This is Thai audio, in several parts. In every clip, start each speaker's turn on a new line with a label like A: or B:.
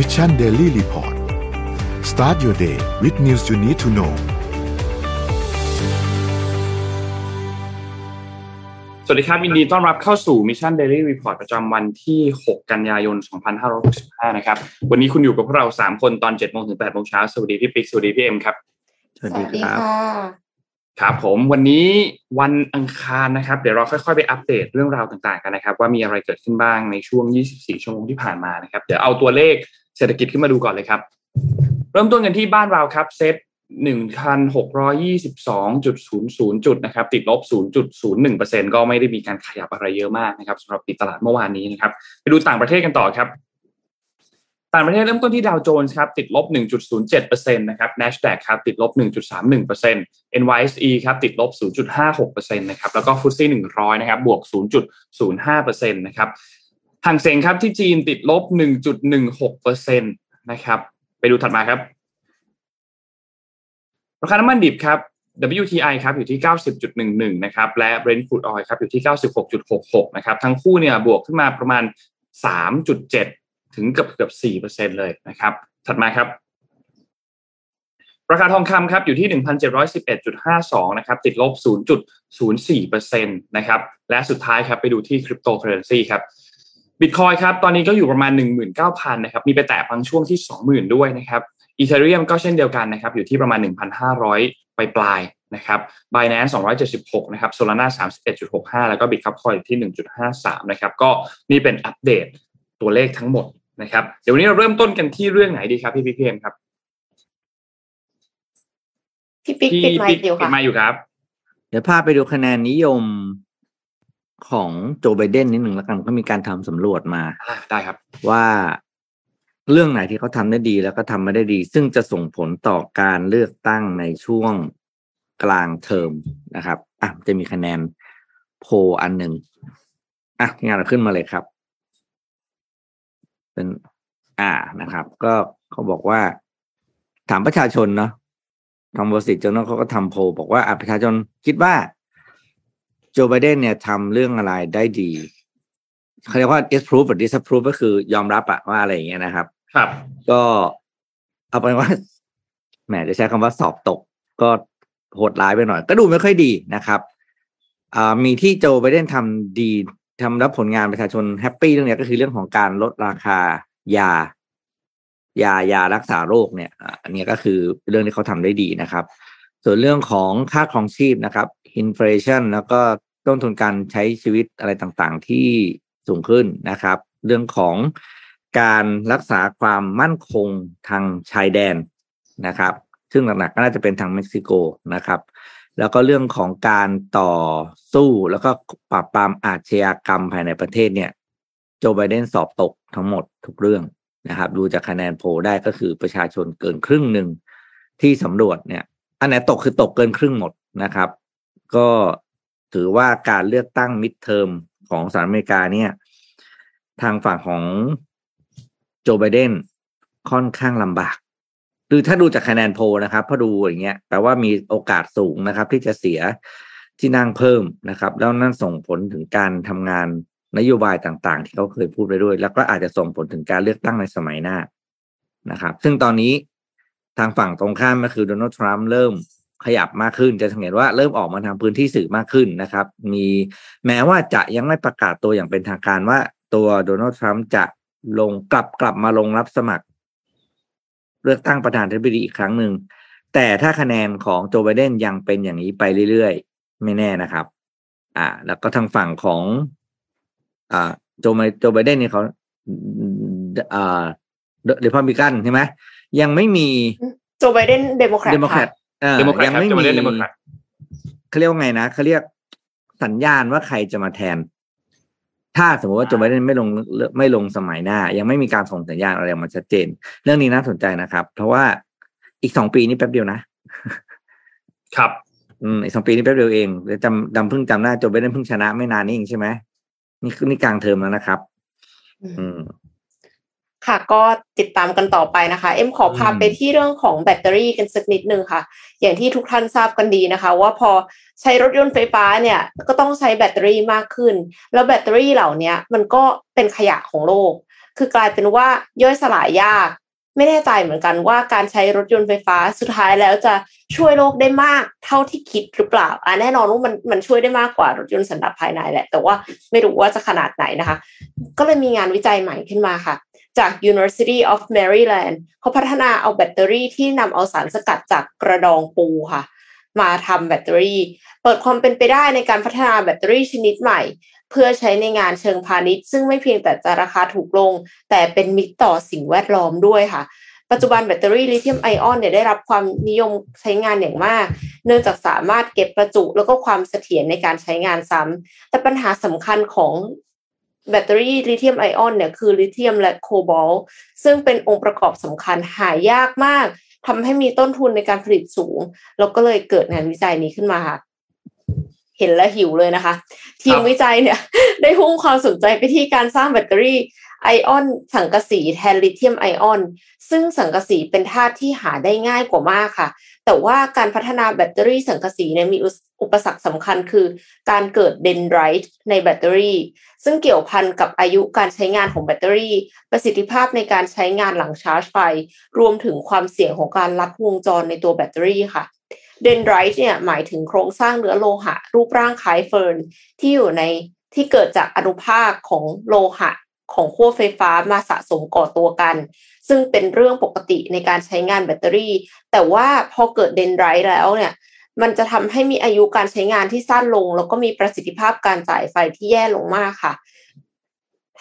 A: Mission Daily Report start your day with news you need to know
B: สวัสดีครับยินดีต้อนรับเข้าสู่ Mission Daily Report ประจำวันที่ 6 กันยายน 2565 นะครับ วันนี้คุณอยู่กับพวกเรา 3 คนตอน7โมงถึง8โมงเช้า สวัสดีพี่ปิ๊ก สวัสดีพี่เอ็มครับ
C: สวัสดีครับ
B: ครับผมวันนี้วันอังคารนะครับ เดี๋ยวเราค่อยๆไปอัปเดตเรื่องราวต่างๆกันนะครับ ว่ามีอะไรเกิดขึ้นบ้างในช่วง 24 ชั่วโมงที่ผ่านมานะครับ เดี๋ยวเอาตัวเลข เศรษฐกิจขึ้นมาดูก่อนเลยครับ เริ่มต้นกันที่บ้านเราครับเซต1,622.00 จุดนะครับติดลบ 0.01%ก็ไม่ได้มีการขยับอะไรเยอะมากนะครับสำหรับปิดตลาดเมื่อวานนี้นะครับไปดูต่างประเทศกันต่อครับต่างประเทศเริ่มต้นที่ดาวโจนส์ครับติดลบ 1.07%นะครับ NASDAQ ครับติดลบ 1.31% NYSE ครับติดลบ 0.56%นะครับแล้วก็ฟุตซี่100 นะครับบวก 0.05%นะครับางเสงครับที่จีนติดลบ 1.16%นะครับ ไปดูถัดมาครับ ราคาน้ำมันดิบครับ WTI ครับอยู่ที่ 90.11 นะครับ และ Brent crude oil ครับอยู่ที่ 96.66 นะครับ ทั้งคู่เนี่ยบวกขึ้นมาประมาณ 3.7 ถึงเกือบเกือบ4%เลยนะครับ ถัดมาครับ ราคาทองคำครับอยู่ที่ 1,711.52 นะครับ ติดลบ 0.04%นะครับ และสุดท้ายครับไปดูที่คริปโตเคอเรนซีครับ บิตคอยครับตอนนี้ก็อยู่ประมาณ 19,000นะครับมีไปแตะบางช่วงที่ 20,000 ด้วยนะครับอีเทเรียมก็เช่นเดียวกันนะครับอยู่ที่ประมาณ 1,500ปลายปลายนะครับ Binance 276นะครับ Solana 31.65แล้วก็ Bitcoin ที่1.53นะครับก็นี่เป็นอัปเดตตัวเลขทั้งหมดนะครับเดี๋ยววันนี้เราเริ่มต้นกันที่เรื่องไหนดีครับพี่พี่เพียมครับ
C: พี่ปิ๊กปิดไมค์อยู่ค่ะ
B: ปิดไมค์อยู่ครับ
D: เดี๋ยวพาไปดูคะแนนนิยม ของโจไบเดนนิดหนึ่งแล้วกันก็มีการทำสำรวจมา
B: ได้ครับ
D: ว่าเรื่องไหนที่เขาทำได้ดีแล้วก็ทำไม่ได้ดี ซึ่งจะส่งผลต่อการเลือกตั้งในช่วงกลางเทอมนะครับอะจะมีคะแนนโพอันหนึ่งอะงานเราขึ้นมาเลยครับ เป็นอ่านะครับ ก็เขาบอกว่า ถามประชาชนเนาะทำบริษัทจนเขาก็ทำโพบอกว่าอะประชาชนคิดว่า โจไบเดนเนี่ยทำเรื่องอะไรได้ดีเขาเรียกว่า disprove หรือ disapprove ก็คือยอมรับอะว่าอะไรอย่างเงี้ยนะครับ
B: ครับ
D: ก็เอาเป็นว่าแหมจะใช้คำว่าสอบตก ก็โหดร้ายไปหน่อย ก็ดูไม่ค่อยดีนะครับอ่ามีที่โจไบเดนทำดีสำหรับผลงานประชาชนแฮปปี้เรื่องนี้ก็คือเรื่องของการลดราคายา ยายารักษาโรคเนี่ยอันนี้ก็คือเรื่องที่เขาทำได้ดีนะครับ ส่วนเรื่องของค่าครองชีพนะครับ inflation แล้วก็ต้นทุนการใช้ชีวิตอะไรต่างๆ ที่สูงขึ้นนะครับ เรื่องของการรักษาความมั่นคงทางชายแดนนะครับ ซึ่งหลักๆก็น่าจะเป็นทางเม็กซิโกนะครับ แล้วก็เรื่องของการต่อสู้แล้วก็ปราบปรามอาชญากรรมภายในประเทศเนี่ย โจไบเดนสอบตกทั้งหมดทุกเรื่องนะครับ ดูจากคะแนนโพลได้ก็คือประชาชนเกินครึ่งหนึ่งที่สำรวจเนี่ย อันไหนตกคือตกเกินครึ่งหมดนะครับ ก็ถือว่าการเลือกตั้งมิดเทอมของสหรัฐอเมริกาเนี่ย ทางฝั่งของโจไบเดนค่อนข้างลำบากคือถ้าดูจากคะแนนโพนะครับพอดูอย่างเงี้ยแปลว่ามีโอกาสสูงนะครับ ที่จะเสียที่นั่งเพิ่มนะครับ แล้วนั่นส่งผลถึงการทำงานนโยบายต่างๆ ที่เขาเคยพูดไปด้วย แล้วก็อาจจะส่งผลถึงการเลือกตั้งในสมัยหน้านะครับ ซึ่งตอนนี้ทางฝั่งตรงข้ามก็คือโดนัลด์ทรัมป์เริ่ม ขยับมากขึ้นจะสังเกตว่าเริ่มออกมาทางพื้นที่สื่อมากขึ้นนะครับ มีแม้ว่าจะยังไม่ประกาศตัวอย่างเป็นทางการว่าตัวโดนัลด์ทรัมป์จะลงกลับกลับมาลงรับสมัคร เลือกตั้งประธานาธิบดีอีกครั้งหนึ่ง แต่ถ้าคะแนนของโจไบเดนยังเป็นอย่างนี้ไปเรื่อยๆ ไม่แน่นะครับ อ่า แล้วก็ทางฝั่งของ อ่า โจไบโจไบเดนเนี่ยเขาอ่ารีพับลิกันใช่ไหมยังไม่มี
C: โจไบเดนเดโมแครต
D: เดโมแครต ยังไม่มีเขาเรียกว่าไงนะเขาเรียกสัญญาณว่าใครจะมาแทน ถ้าสมมติว่าโจไบเดนไม่ลงไม่ลงสมัยหน้า ยังไม่มีการส่งสัญญาณอะไรมาชัดเจน เรื่องนี้น่าสนใจนะครับ เพราะว่าอีกสองปีนี้แป๊บเดียวนะ
B: ครับ
D: อืมอีกสองปีนี้แป๊บเดียวเองจำดำเพิ่งจำหน้าโจไบเดนเพิ่งชนะไม่นานนี่เองใช่ไหมนี่คือนี่กลางเทอมแล้วนะครับ อืม
C: ค่ะก็ติดตามกันต่อไปนะคะ เอ็มขอพาไปที่เรื่องของแบตเตอรี่กันสักนิดนึงค่ะ อย่างที่ทุกท่านทราบกันดีนะคะ ว่าพอใช้รถยนต์ไฟฟ้าเนี่ยก็ต้องใช้แบตเตอรี่มากขึ้น แล้วแบตเตอรี่เหล่านี้มันก็เป็นขยะของโลก คือกลายเป็นว่าย่อยสลายยาก ไม่แน่ใจเหมือนกันว่าการใช้รถยนต์ไฟฟ้าสุดท้ายแล้วจะช่วยโลกได้มากเท่าที่คิดหรือเปล่าอ่าแน่นอนว่ามันมันช่วยได้มากกว่ารถยนต์สันดาปภายในแหละ แต่ว่าไม่รู้ว่าจะขนาดไหนนะคะ ก็เลยมีงานวิจัยใหม่ขึ้นมาค่ะ จาก University of Maryland เขาพัฒนาเอาแบตเตอรี่ที่นำเอาสารสกัดจากกระดองปูค่ะ มาทำแบตเตอรี่ เปิดความเป็นไปได้ในการพัฒนาแบตเตอรี่ชนิดใหม่ เพื่อใช้ในงานเชิงพาณิชย์ ซึ่งไม่เพียงแต่จะราคาถูกลง แต่เป็นมิตรต่อสิ่งแวดล้อมด้วยค่ะปัจจุบันแบตเตอรี่ลิเธียมไอออนเนี่ยได้รับความนิยมใช้งานอย่างมาก เนื่องจากสามารถเก็บประจุแล้วก็ความเสถียรในการใช้งานซ้ำแต่ปัญหาสำคัญของ แบตเตอรี่ลิเธียมไอออนเนี่ยคือลิเธียมและโคบอลต์ซึ่งเป็นองค์ประกอบสำคัญหายากมากทำให้มีต้นทุนในการผลิตสูง แล้วก็เลยเกิดงานวิจัยนี้ขึ้นมาค่ะเห็นแล้วหิวเลยนะคะ ทีมวิจัยเนี่ย ได้พุ่งความสนใจไปที่การสร้างแบตเตอรี่ไอออนสังกะสีแทนลิเธียมไอออน ซึ่งสังกะสีเป็นธาตุที่หาได้ง่ายกว่ามากค่ะ แต่ว่าการพัฒนาแบตเตอรี่สังกะสีเนี่ยมีอุปสรรคสำคัญคือ การเกิด dendrite ในแบตเตอรี่ ซึ่งเกี่ยวพันกับอายุการใช้งานของแบตเตอรี่ ประสิทธิภาพในการใช้งานหลังชาร์จไฟ รวมถึงความเสี่ยงของการลัดวงจรในตัวแบตเตอรี่ค่ะ dendrite เนี่ยหมายถึงโครงสร้างเนื้อโลหะ รูปร่างคล้ายเฟิร์นที่อยู่ในที่เกิดจากอนุภาคของโลหะ ของขั้วไฟฟ้ามาสะสมก่อตัวกัน ซึ่งเป็นเรื่องปกติในการใช้งานแบตเตอรี่ แต่ว่าพอเกิด dendrite แล้วเนี่ยมันจะทำให้มีอายุการใช้งานที่สั้นลง แล้วก็มีประสิทธิภาพการจ่ายไฟที่แย่ลงมากค่ะ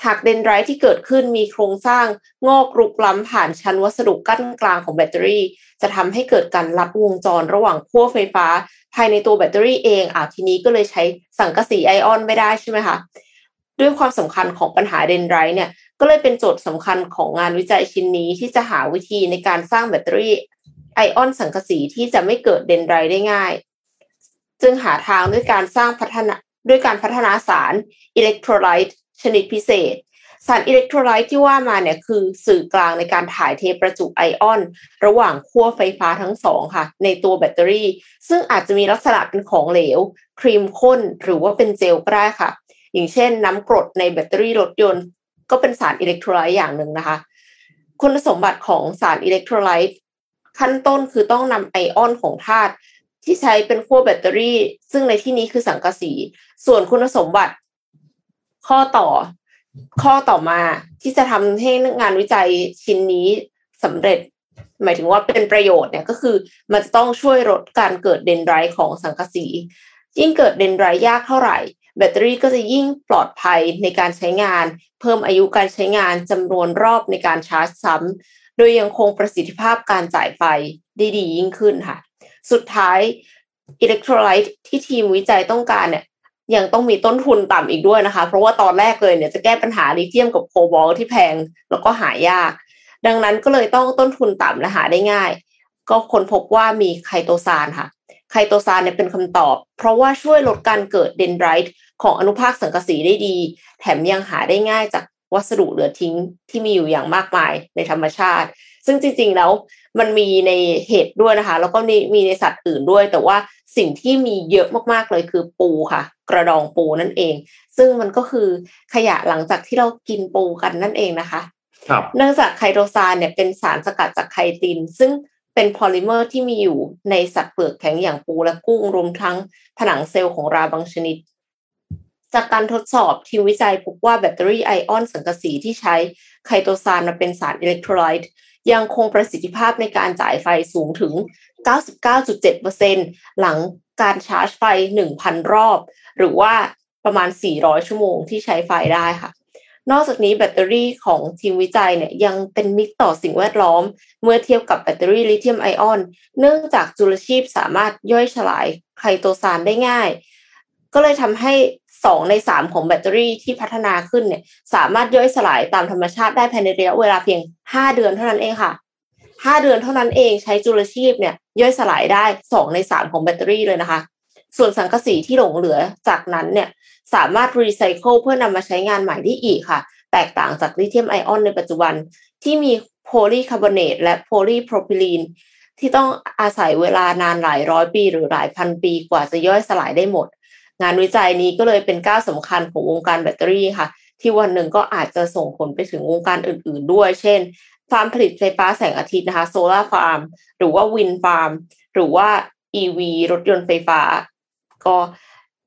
C: หาก dendrite ที่เกิดขึ้นมีโครงสร้างงอกรุกล้ำผ่านชั้นวัสดุกั้นกลางของแบตเตอรี่ จะทำให้เกิดการลัดวงจรระหว่างขั้วไฟฟ้า ภายในตัวแบตเตอรี่เองอ่าทีนี้ก็เลยใช้สังกะสีไอออนไม่ได้ใช่ไหมคะ ด้วยความสำคัญของปัญหา dendrite เนี่ยก็เลยเป็นโจทย์สำคัญของงานวิจัยชิ้นนี้ที่จะหาวิธีในการสร้างแบตเตอรี่ไอออนสังกะสีที่จะไม่เกิด dendrite ได้ง่าย จึงหาทางด้วยการสร้างพัฒนาด้วยการพัฒนาสารอิเล็กโทรไลต์ชนิดพิเศษ สารอิเล็กโทรไลต์ที่ว่ามาเนี่ยคือสื่อกลางในการถ่ายเทประจุไอออน ระหว่างขั้วไฟฟ้าทั้งสองค่ะ ในตัวแบตเตอรี่ ซึ่งอาจจะมีลักษณะเป็นของเหลว ครีมข้นหรือว่าเป็นเจลก็ได้ค่ะ อย่างเช่นน้ำกรดในแบตเตอรี่รถยนต์ ก็เป็นสารอิเล็กโทรไลต์อย่างหนึ่งนะคะ คุณสมบัติของสารอิเล็กโทรไลต์ขั้นต้นคือต้องนำไอออนของธาตุที่ใช้เป็นขั้วแบตเตอรี่ ซึ่งในที่นี้คือสังกะสี ส่วนคุณสมบัติ ข้อต่อ ข้อต่อมาที่จะทำให้งานวิจัยชิ้นนี้สำเร็จ หมายถึงว่าเป็นประโยชน์เนี่ยก็คือ มันจะต้องช่วยลดการเกิดเดนไรต์ของสังกะสี ยิ่งเกิดเดนไรต์ยากเท่าไหร่ แบตเตอรี่ก็จะยิ่งปลอดภัยในการใช้งาน เพิ่มอายุการใช้งานจำนวนรอบในการชาร์จซ้ำโดยยังคงประสิทธิภาพการจ่ายไฟได้ดียิ่งขึ้นค่ะ สุดท้ายอิเล็กโทรไลต์ที่ทีมวิจัยต้องการเนี่ยยังต้องมีต้นทุนต่ำอีกด้วยนะคะ เพราะว่าตอนแรกเลยเนี่ยจะแก้ปัญหาลิเธียมกับโคบอลที่แพงแล้วก็หายาก ดังนั้นก็เลยต้องต้นทุนต่ำและหาได้ง่าย ก็ค้นพบว่ามีไคโตซานค่ะ ไคโตซานเนี่ยเป็นคำตอบ เพราะว่าช่วยลดการเกิดเดนไรต์ของอนุภาคสังกะสีได้ดี แถมยังหาได้ง่ายจากวัสดุเหลือทิ้งที่มีอยู่อย่างมากมายในธรรมชาติ ซึ่งจริง ๆ แล้วมันมีในเห็ดด้วยนะคะ แล้วก็มีในสัตว์อื่นด้วย แต่ว่าสิ่งที่มีเยอะมากๆเลยคือปูค่ะ กระดองปูนั่นเอง ซึ่งมันก็คือขยะหลังจากที่เรากินปูกันนั่นเองนะคะ
B: ครับ
C: เนื่องจากไคโตซานเนี่ยเป็นสารสกัดจากไคติน ซึ่ง เป็นพอลิเมอร์ที่มีอยู่ในสัตว์เปลือกแข็งอย่างปูและกุ้งรวมทั้งผนังเซลล์ของราบางชนิด จากการทดสอบทีมวิจัยพบว่าแบตเตอรี่ไอออนสังกะสีที่ใช้ไคโตซานมาเป็นสารอิเล็กโทรไลต์ยังคงประสิทธิภาพในการจ่ายไฟสูงถึง 99.7%หลังการชาร์จไฟ 1,000 รอบ หรือว่าประมาณ 400 ชั่วโมงที่ใช้ไฟได้ค่ะ นอกจากนี้แบตเตอรี่ของทีมวิจัยเนี่ยยังเป็นมิตรต่อสิ่งแวดล้อม เมื่อเทียบกับแบตเตอรี่ลิเธียมไอออน เนื่องจากจุลชีพสามารถย่อยสลายไคโตซานได้ง่าย ก็เลยทำให้สองในสามของแบตเตอรี่ที่พัฒนาขึ้นเนี่ยสามารถย่อยสลายตามธรรมชาติได้ภายในระยะเวลาเพียงห้าเดือนเท่านั้นเองค่ะห้าเดือนเท่านั้นเองใช้จุลชีพเนี่ยย่อยสลายได้สองในสามของแบตเตอรี่เลยนะคะ ส่วนสังกะสีที่หลงเหลือจากนั้นเนี่ย สามารถรีไซเคิลเพื่อนำมาใช้งานใหม่ได้อีกค่ะ แตกต่างจากลิเธียมไอออนในปัจจุบัน ที่มีโพลีคาร์บอเนตและโพลีโพรพิลีนที่ต้องอาศัยเวลานานหลายร้อยปี หรือหลายพันปีกว่าจะย่อยสลายได้หมด งานวิจัยนี้ก็เลยเป็นก้าวสำคัญของวงการแบตเตอรี่ค่ะ ที่วันหนึ่งก็อาจจะส่งผลไปถึงวงการอื่น ๆ ด้วย เช่นฟาร์มผลิตไฟฟ้าแสงอาทิตย์นะคะโซลาร์ฟาร์มหรือว่า wind farm หรือว่า EV รถยนต์ไฟฟ้า ก็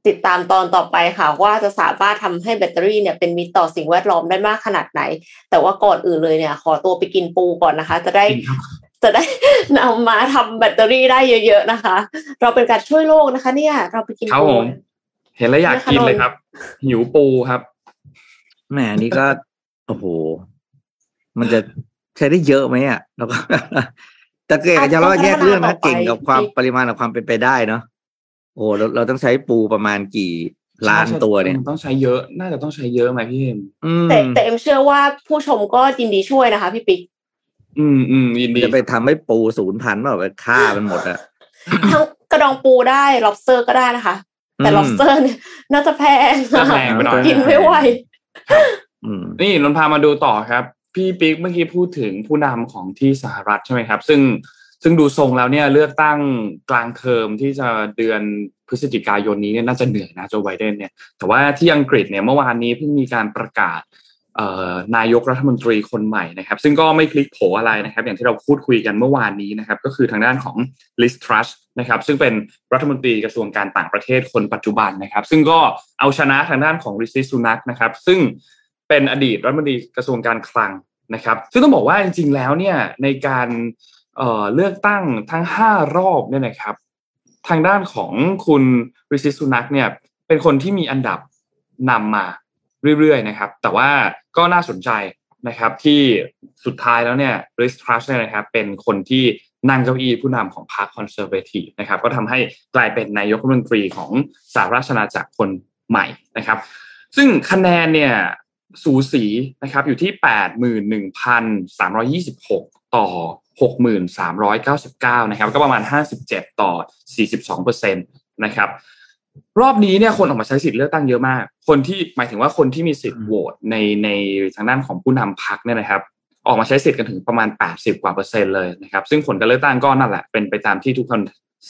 C: ติดตามตอนต่อไปค่ะ ว่าจะสามารถทำให้แบตเตอรี่เนี่ยเป็นมิตรต่อสิ่งแวดล้อมได้มากขนาดไหน แต่ว่าก่อนอื่นเลยเนี่ย ขอตัวไปกินปูก่อนนะคะ จะได้จะได้นำมาทำแบตเตอรี่ได้เยอะๆนะคะ เราเป็นการช่วยโลกนะคะ เนี่ย เราไปกิน
B: ครับ
C: ปู
B: ผมเห็นแล้วอยากกินเลยครับ หิวปูครับ
D: แหมอันนี้ก็โอ้โห มันจะใช้ได้เยอะไหมอะแล้วก็แต่เก่งจะเราแยกเรื่องนะเก่งกับความปริมาณกับความเป็นไปได้เนาะโอ้เราเราต้องใช้ปูประมาณกี่ล้านตัวเนี่ย
B: ต้องใช้เยอะน่าจะต้องใช้เยอะไหมพี่เอ็ม
D: อืม
C: แต่แต่เอ็มเชื่อว่าผู้ชมก็ยินดีช่วยนะคะ พี่ปิ๊ก
B: อืมอืมยินดี
D: จะไปทำให้ปูศูนย์พันธุ์แบบไปฆ่ามันหมดอะ
C: ทั้งกระดองปูได้ lobster ก็ได้นะคะ แต่
D: อืม
C: lobster เนี่ยน่าจะแพง
B: จะแพงไปหน่อย
C: กินไม่ไหว
D: อืม
B: นี่นนท์พามาดูต่อครับ พี่ปิ๊กเมื่อกี้พูดถึงผู้นำของที่สหรัฐใช่ไหมครับ ซึ่ง ซึ่งดูทรงแล้วเนี่ยเลือกตั้งกลางเทอมที่จะเดือนพฤศจิกายนนี้เนี่ยน่าจะเหนื่อยนะโจไบเดนเนี่ยแต่ว่าที่อังกฤษเนี่ยเมื่อวานนี้เพิ่งมีการประกาศนายกรัฐมนตรีคนใหม่นะครับ ซึ่งก็ไม่พลิกโผอะไรนะครับ อย่างที่เราพูดคุยกันเมื่อวานนี้นะครับ ก็คือทางด้านของลิสทรัชนะครับ ซึ่งเป็นรัฐมนตรีกระทรวงการต่างประเทศคนปัจจุบันนะครับ ซึ่งก็เอาชนะทางด้านของริซิสุนักนะครับ ซึ่งเป็นอดีตรัฐมนตรีกระทรวงการคลังนะครับ ซึ่งต้องบอกว่าจริงๆแล้วเนี่ยในการ เลือกตั้งทั้ง 5 รอบเนี่ยนะครับ ทางด้านของคุณริซิสุนักเนี่ยเป็นคนที่มีอันดับนำมาเรื่อยๆนะครับ แต่ว่าก็น่าสนใจนะครับที่สุดท้ายแล้วเนี่ยริสทรัชเนี่ยนะครับเป็นคนที่นั่งเก้าอี้ผู้นำของพรรคคอนเซอร์เวทีฟนะครับก็ทำให้กลายเป็นนายกรัฐมนตรีของสหราชอาณาจักรคนใหม่นะครับ ซึ่งคะแนนเนี่ย สูสีนะครับอยู่ที่ 81,326 ต่อ 6,399 นะครับ ก็ประมาณ 57 ต่อ 42เปอร์เซ็นต์นะครับ รอบนี้เนี่ยคนออกมาใช้สิทธิ์เลือกตั้งเยอะมาก คนที่หมายถึงว่าคนที่มีสิทธิ์โหวตในในทางด้านของผู้นำพรรคเนี่ยนะครับ ออกมาใช้สิทธิ์กันถึงประมาณ 80 กว่าเปอร์เซ็นต์เลยนะครับ ซึ่งผลการเลือกตั้งก็นั่นแหละเป็นไปตามที่ทุกคน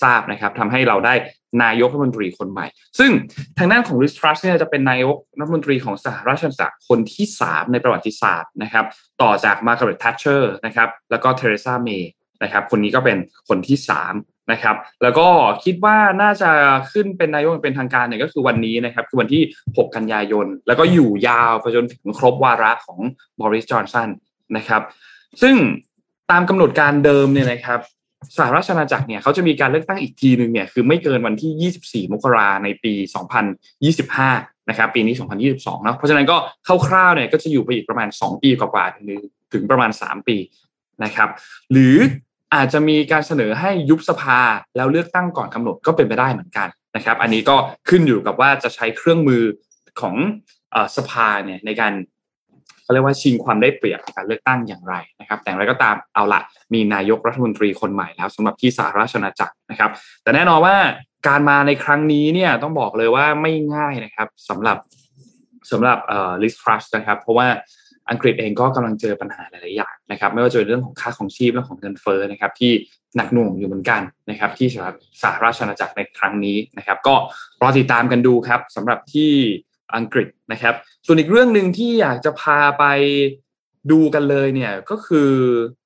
B: ทราบนะครับทำให้เราได้ นายกรัฐมนตรีคนใหม่ ซึ่งทางด้านของลิซ ทรัสส์เนี่ยจะเป็นนายกรัฐมนตรีของสหราชอาณาจักรคนที่ 3 ในประวัติศาสตร์นะครับ ต่อจากมาร์กาเร็ตทัชเชอร์นะครับ แล้วก็เทเรซาเมย์นะครับ คนนี้ก็เป็นคนที่ 3 นะครับ แล้วก็คิดว่าน่าจะขึ้นเป็นนายกเป็นทางการเนี่ยก็คือวันนี้นะครับ คือวันที่ 6 กันยายน แล้วก็อยู่ยาวไปจนถึงครบวาระของบอริสจอห์นสันนะครับ ซึ่งตามกำหนดการเดิมเนี่ยนะครับ สหราชอาณาจักรเนี่ยเขาจะมีการเลือกตั้งอีกทีหนึ่งเนี่ยคือไม่เกินวันที่ 24 มกราในปี 2025 นะครับปีนี้ 2022เนาะเพราะฉะนั้นก็คร่าวๆเนี่ยก็จะอยู่ไปอีกประมาณ 2 ปีกว่าๆถึงถึงประมาณ 3 ปีนะครับ หรืออาจจะมีการเสนอให้ยุบสภาแล้วเลือกตั้งก่อนกำหนดก็เป็นไปได้เหมือนกันนะครับ อันนี้ก็ขึ้นอยู่กับว่าจะใช้เครื่องมือของอสภาเนี่ยในการ เขาเรียกว่าชิงความได้เปรียบในการเลือกตั้งอย่างไรนะครับ แต่อย่างไรก็ตามเอาละมีนายกรัฐมนตรีคนใหม่แล้วสำหรับที่สหราชอาณาจักรนะครับ แต่แน่นอนว่าการมาในครั้งนี้เนี่ยต้องบอกเลยว่าไม่ง่ายนะครับสำหรับสำหรับเอ่อลิสทรัสนะครับ เพราะว่าอังกฤษเองก็กำลังเจอปัญหาหลาย ๆ อย่างนะครับ ไม่ว่าจะเป็นเรื่องของค่าของชีพเรื่องของเงินเฟ้อนะครับ ที่หนักหน่วงอยู่เหมือนกันนะครับ ที่สหรัฐสหราชอาณาจักรในครั้งนี้นะครับ ก็รอติดตามกันดูครับสำหรับที่ อังกฤษนะครับ ส่วนอีกเรื่องหนึ่งที่อยากจะพาไปดูกันเลยเนี่ยก็คือ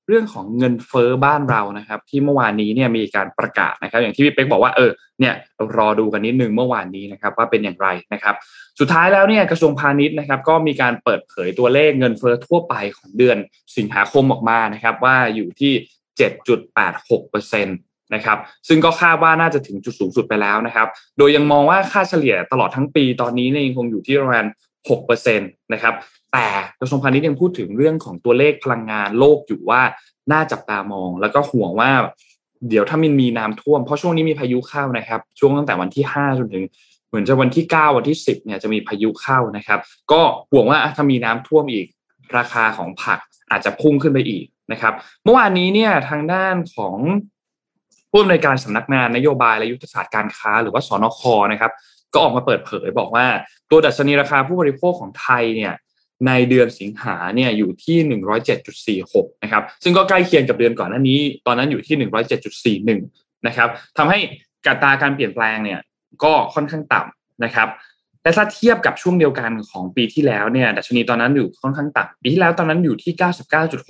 B: เรื่องของเงินเฟ้อบ้านเรานะครับ ที่เมื่อวานนี้เนี่ยมีการประกาศนะครับ อย่างที่พี่เป๊กบอกว่าเออเนี่ยรอดูกันนิดนึงเมื่อวานนี้นะครับว่าเป็นอย่างไรนะครับ สุดท้ายแล้วเนี่ยกระทรวงพาณิชย์นะครับ ก็มีการเปิดเผยตัวเลขเงินเฟ้อทั่วไปของเดือนสิงหาคมออกมานะครับ ว่าอยู่ที่ 7.86เปอร์เซ็นต์ นะครับซึ่งก็คาดว่าน่าจะถึงจุดสูงสุดไปแล้วนะครับโดยยังมองว่าค่าเฉลี่ยตลอดทั้งปีตอนนี้เนี่ยยังคงอยู่ที่ประมาณ6%นะครับแต่กระทรวงพาณิชย์ยังพูดถึงเรื่องของตัวเลขพลังงานโลกอยู่ว่าน่าจับตามอง แล้วก็ห่วงว่าเดี๋ยวถ้ามันมีน้ำท่วม เพราะช่วงนี้มีพายุเข้านะครับ ช่วงตั้งแต่วันที่ 5 จนถึงเหมือนจะวันที่ 9 วันที่ 10เนี่ยจะมีพายุเข้านะครับ ก็ห่วงว่าถ้ามีน้ำท่วมอีกราคาของผักอาจจะพุ่งขึ้นไปอีกนะครับ เมื่อวานนี้เนี่ยทางด้านของ ผู้อำนวยการสำนักงานนโยบายและยุทธศาสตร์การค้า หรือว่าสนคนะครับ ก็ออกมาเปิดเผยบอกว่าตัวดัชนีราคาผู้บริโภคของไทยเนี่ยในเดือนสิงหาเนี่ยอยู่ที่ 107.46 นะครับ ซึ่งก็ใกล้เคียงกับเดือนก่อนหน้านี้ ตอนนั้นอยู่ที่ 107.41 นะครับทำให้กาตาการเปลี่ยนแปลงเนี่ยก็ค่อนข้างต่ำนะครับ แต่ถ้าเทียบกับช่วงเดียวกันของปีที่แล้วเนี่ย ดัชนีตอนนั้นอยู่ค่อนข้างต่ำ ปีที่แล้วตอนนั้นอยู่ที่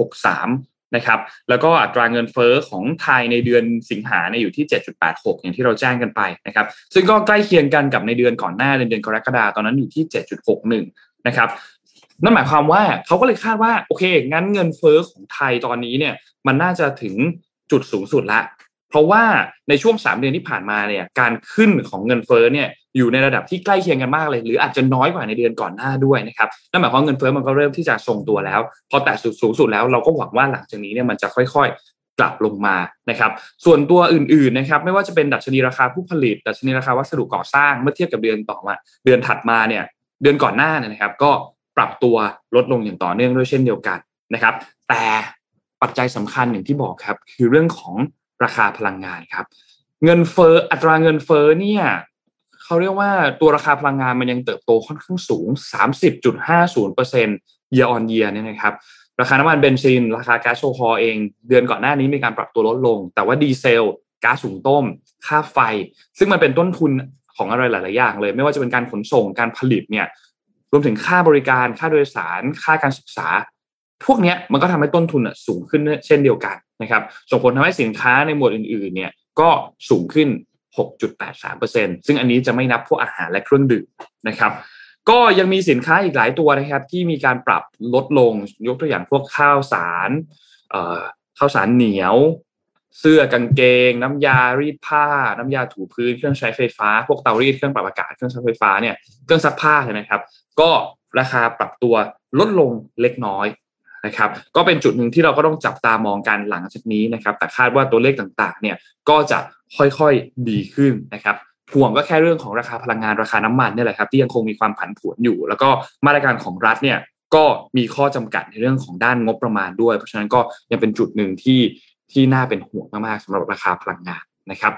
B: 99.63 นะครับแล้วก็อัตราเงินเฟอ้อของไทยในเดือนสิงหาเนี่ยอยู่ที่ 7.86 อย่างที่เราแจ้งกันไปนะครับซึ่งก็ใกล้เคียงกันกับในเดือนก่อนหน้าเดือนกรกฎาตอนนั้นอยู่ที่ 7.61 นะครับนั่นหมายความว่าเขาก็เลยคาดว่าโอเคงั้นเงินเฟอ้อของไทยตอนนี้เนี่ยมันน่าจะถึงจุดสูงสุดละ เพราะว่าในช่วง 3 เดือนที่ผ่านมาเนี่ยการขึ้นของเงินเฟ้อเนี่ยอยู่ในระดับที่ใกล้เคียงกันมากเลย หรืออาจจะน้อยกว่าในเดือนก่อนหน้าด้วยนะครับนั่นหมายความว่าเงินเฟ้อมันก็เริ่มที่จะทรงตัวแล้ว พอแตะสูงสุดแล้วเราก็หวังว่าหลังจากนี้เนี่ยมันจะค่อยๆกลับลงมานะครับ ส่วนตัวอื่นๆนะครับไม่ว่าจะเป็นดัชนีราคาผู้ผลิต ดัชนีราคาวัสดุก่อสร้างเมื่อเทียบกับเดือนต่อมา เดือนถัดมาเนี่ยเดือนก่อนหน้าเนี่ยนะครับ ก็ปรับตัวลดลงอย่างต่อเนื่องด้วยเช่นเดียวกันนะครับ แต่ปัจจัยสำคัญอย่างที่บอกครับ คือเรื่องของ ราคาพลังงานครับ เงินเฟ้ออัตราเงินเฟ้อเนี่ยเขาเรียกว่าตัวราคาพลังงานมันยังเติบโตค่อนข้างสูง 30.50% year on year เนี่ยนะครับราคาน้ำมันเบนซิน ราคาแก๊สโซฮอลเอง เดือนก่อนหน้านี้มีการปรับตัวลดลง แต่ว่าดีเซลก๊าซหุงต้ม ค่าไฟ ซึ่งมันเป็นต้นทุนของอะไรหลาย ๆ อย่างเลย ไม่ว่าจะเป็นการขนส่งการผลิตเนี่ยรวมถึงค่าบริการค่าโดยสาร ค่าการศึกษา พวกนี้มันก็ทำให้ต้นทุนสูงขึ้นเช่นเดียวกัน นะครับส่งผลทำให้สินค้าในหมวดอื่นๆเนี่ยก็สูงขึ้น 6.83%ซึ่งอันนี้จะไม่นับพวกอาหารและเครื่องดื่มนะครับก็ยังมีสินค้าอีกหลายตัวนะครับที่มีการปรับลดลงยกตัวอย่างพวกข้าวสารข้าวสารเหนียว เสื้อกางเกง น้ำยารีดผ้า น้ำยาถูพื้นเครื่องใช้ไฟฟ้า พวกเตารีดเครื่องปรับอากาศเครื่องใช้ไฟฟ้าเนี่ยเครื่องซักผ้าใช่ไหมครับก็ราคาปรับตัวลดลงเล็กน้อย นะครับก็เป็นจุดหนึ่งที่เราก็ต้องจับตามองกันหลังจากนี้นะครับแต่คาดว่าตัวเลขต่างๆเนี่ยก็จะค่อยๆดีขึ้นนะครับห่วงก็แค่เรื่องของราคาพลังงานราคาน้ำมันนี่แหละครับที่ยังคงมีความผันผวนอยู่ แล้วก็มาตรการของรัฐเนี่ยก็มีข้อจำกัดในเรื่องของด้านงบประมาณด้วย เพราะฉะนั้นก็ยังเป็นจุดหนึ่งที่ที่น่าเป็นห่วงมากๆสำหรับราคาพลังงานนะครับ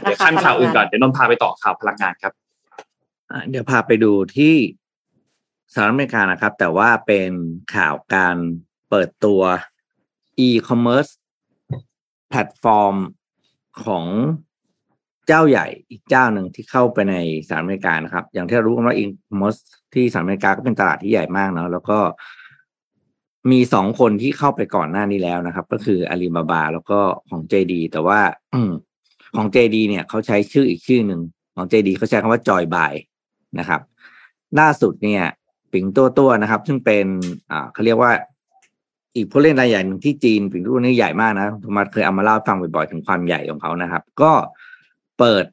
B: เดี๋ยวขั้นข่าวอื่นก่อนเดี๋ยวนนพาไปต่อข่าวพลังงานครับ
D: เดี๋ยวพาไปดูที่ สหรัฐอเมริกานะครับ แต่ว่าเป็นข่าวการเปิดตัว e-commerce แพลตฟอร์มของเจ้าใหญ่อีกเจ้าหนึ่งที่เข้าไปในสหรัฐอเมริกานะครับ อย่างที่รู้กันว่า e-commerce ที่สหรัฐอเมริกาก็เป็นตลาดที่ใหญ่มากเนาะแล้วก็มีสองคนที่เข้าไปก่อนหน้านี้แล้วนะครับ ก็คืออาลีบาบาแล้วก็ของ JD แต่ว่าของ JD เนี่ยเขาใช้ชื่ออีกชื่อหนึ่งของ JD เขาใช้คำว่าจอยบายนะครับ ล่าสุดเนี่ย พินตัวตัวนะครับ ซึ่งเป็นอ่าเขาเรียกว่า อีกผู้เล่นรายใหญ่หนึ่งที่จีนปิงตัวนี้ใหญ่มากนะผมมาเคยเอามาเล่าฟังบ่อยๆถึงความใหญ่ของเขานะครับ ก็เปิด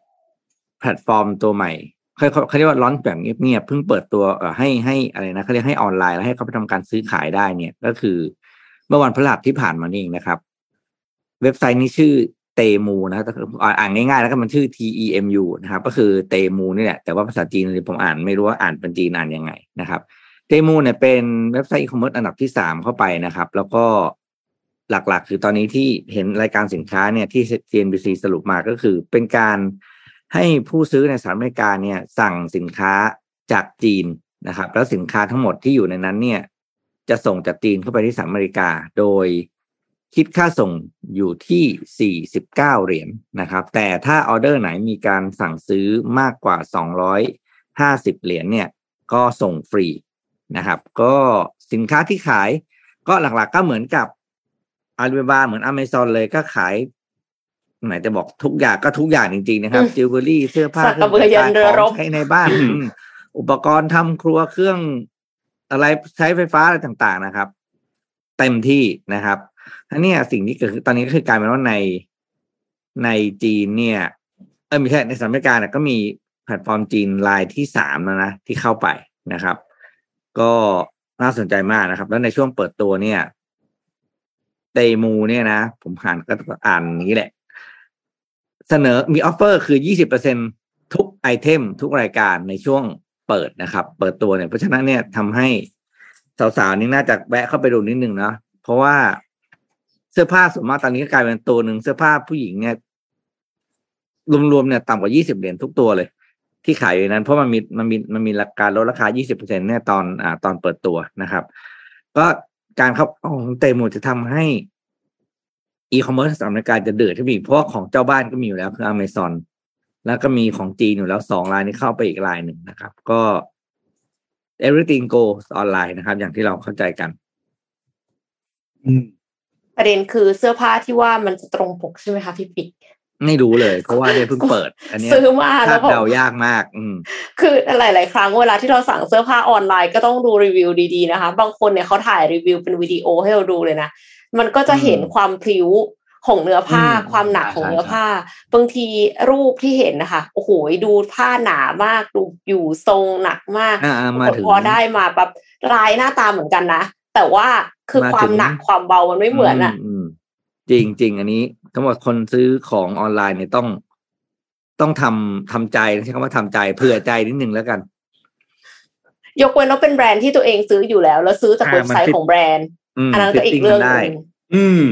D: แพลตฟอร์มตัวใหม่เขาเขาเรียกว่า launch แบบเงียบๆเพิ่งเปิดตัวเอ่อให้ให้อะไรนะเขาเรียกให้ออนไลน์แล้วให้เขาไปทำการซื้อขายได้เนี่ย ก็คือเมื่อวันพฤหัสที่ผ่านมานี่เองนะครับ เว็บไซต์นี้ชื่อ เตมูนะอ่านง่ายๆแล้วก็มันชื่อ T E M U นะครับ ก็คือเตมูนี่แหละแต่ว่าภาษาจีนผมอ่านไม่รู้ว่าอ่านเป็นจีนอ่านยังไงนะครับเตมูเนี่ยเป็นเว็บไซต์อีคอมเมิร์ซอันดับที่สามเข้าไปนะครับ แล้วก็หลักๆ คือตอนนี้ที่เห็นรายการสินค้าเนี่ยที่ CNBC สรุปมาก็คือ เป็นการให้ผู้ซื้อในสหรัฐอเมริกาเนี่ยสั่งสินค้าจากจีนนะครับ แล้วสินค้าทั้งหมดที่อยู่ในนั้นเนี่ย จะส่งจากจีนเข้าไปที่สหรัฐอเมริกา โดย คิดค่าส่งอยู่ที่ 49 เหรียญนะครับ แต่ถ้าออเดอร์ไหนมีการสั่งซื้อมากกว่า 250 เหรียญเนี่ย ก็ส่งฟรีนะครับ ก็สินค้าที่ขายก็หลักๆก็เหมือนกับอาลีบาบาเหมือนอเมซอนเลยก็ขายไหนจะบอกทุกอย่างก็ทุกอย่างจริง ๆ นะครับจิวเวลรี่เสื้อผ้า
C: เครื่อง
D: ใช้ของใช้ในบ้าน อุปกรณ์ทำครัวเครื่องอะไรใช้ไฟฟ้าอะไรต่างๆนะครับ เต็มที่นะครับ อันนี้สิ่งที่เกิดตอนนี้ก็คือกลายเป็นว่าในในจีนเนี่ย เออไม่ใช่ในสหรัฐอเมริกาเนี่ยก็มีแพลตฟอร์มจีนรายที่สามแล้วนะที่เข้าไปนะครับ ก็น่าสนใจมากนะครับ แล้วในช่วงเปิดตัวเนี่ยเตมูเนี่ยนะ ผมอ่านก็อ่านนี้แหละ เสนอมี offer คือยี่สิบเปอร์เซ็นต์ทุก item ทุกรายการในช่วงเปิดนะครับ เปิดตัวเนี่ย เพราะฉะนั้นเนี่ยทำให้สาวๆนี่น่าจะแวะเข้าไปดูนิดนึงนะเพราะว่า เสื้อผ้าส่วนมากตอนนี้ก็กลายเป็นตัวหนึ่งเสื้อผ้าผู้หญิงเนี่ยรวมๆเนี่ยต่ำกว่ายี่สิบเหรียญทุกตัวเลย ที่ขายอยู่นั้น เพราะมันมีมันมีมันมีราคาลดราคา20%เนี่ยตอนอ่าตอนเปิดตัวนะครับ ก็การเข้าของเตมูจะทำให้อีคอมเมิร์ซอเมริกาจะเดือดที่มีเพราะของเจ้าบ้านก็มีอยู่แล้วคืออเมซอนแล้วก็มีของจีนอยู่แล้วสองรายนี้เข้าไปอีกรายหนึ่งนะครับ ก็ everything goes ออนไลน์นะครับ อย่างที่เราเข้าใจกัน
B: อืม
C: ประเด็นคือเสื้อผ้าที่ว่ามันจะตรงปกใช่ไหมคะพี่ปิ๊ก
D: ไม่รู้เลย เพราะว่าเนี่ยเพิ่งเปิด อันเนี้ย
C: ซื้อมา
D: คา
C: แล้
D: ด
C: วก็
D: เดายากมาก อืม
C: คือหลาย ๆ ครั้งเวลาที่เราสั่งเสื้อผ้าออนไลน์ก็ต้องดูรีวิวดี ๆ นะคะ บางคนเนี่ยเขาถ่ายรีวิวเป็นวิดีโอให้เราดูเลยนะ มันก็จะเห็น
D: อืม
C: ความพลิ้วของเนื้อผ้า
D: อืม
C: ความหนักของ
D: ใช่
C: เนื้อผ้า บางทีรูปที่เห็นนะคะโอ้โหดูผ้าหนามากดูอยู่ทรงหนักมาก
D: อ่าอ่ามาถึง
C: พอได้มาแบบลายหน้าตาเหมือนกันนะ แต่ว่า คือ
D: มา
C: ควา
D: ถึ
C: ม
D: ง
C: หนักความเบามันไม่เหมือนอะ
D: มมจริงจริงอันนี้ทั้งหมดคนซื้อของออนไลน์เนี่ยต้อง ต้องทำทำใจใช้คำว่าทำใจเผื่อใจนิดนึงแล้วกัน
C: ยกเว้นว่าเป็นแบรนด์ที่ตัวเองซื้ออยู่แล้ว แล้วซื้อจาก
D: อ่า
C: เว็บไซ
D: มัน
C: ต์
D: fit
C: ของแบรนด์
D: อืม
C: อันนั้นก็อีก
D: fitting
C: เรื่อง
D: มัน
C: ห
D: ได้
C: นึ่ง
B: อืม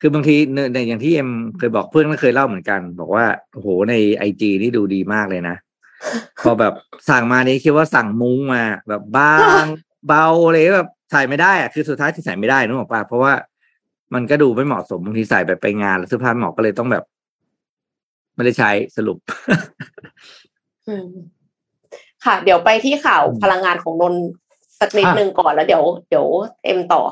D: คือบางทีเนี่ยเนี่ยอย่างที่เอ็มเคยบอกเพื่อนก็เคยเล่าเหมือนกัน บอกว่าโอ้โหในไอจีนี่ดูดีมากเลยนะพอแบบสั่งมานี่คิดว่าสั่งมุ้งมาแบบบางเบาอะไรแบบ ใส่ไม่ได้อะคือสุดท้ายที่ใส่ไม่ได้นึกออกปะเพราะว่ามันก็ดูไม่เหมาะสมบางทีใส่แบบไปงานแล้วเสื้อผ้าไม่เหมาะก็เลยต้องแบบ ไม่ได้ใช้สรุป
C: อืมค่ะ เดี๋ยวไปที่ข่าวพลังงานของนนท์สักนิด
B: อะ
C: นึงก่อนแล้วเดี๋ยวเดี๋ยวเอ็มต่อ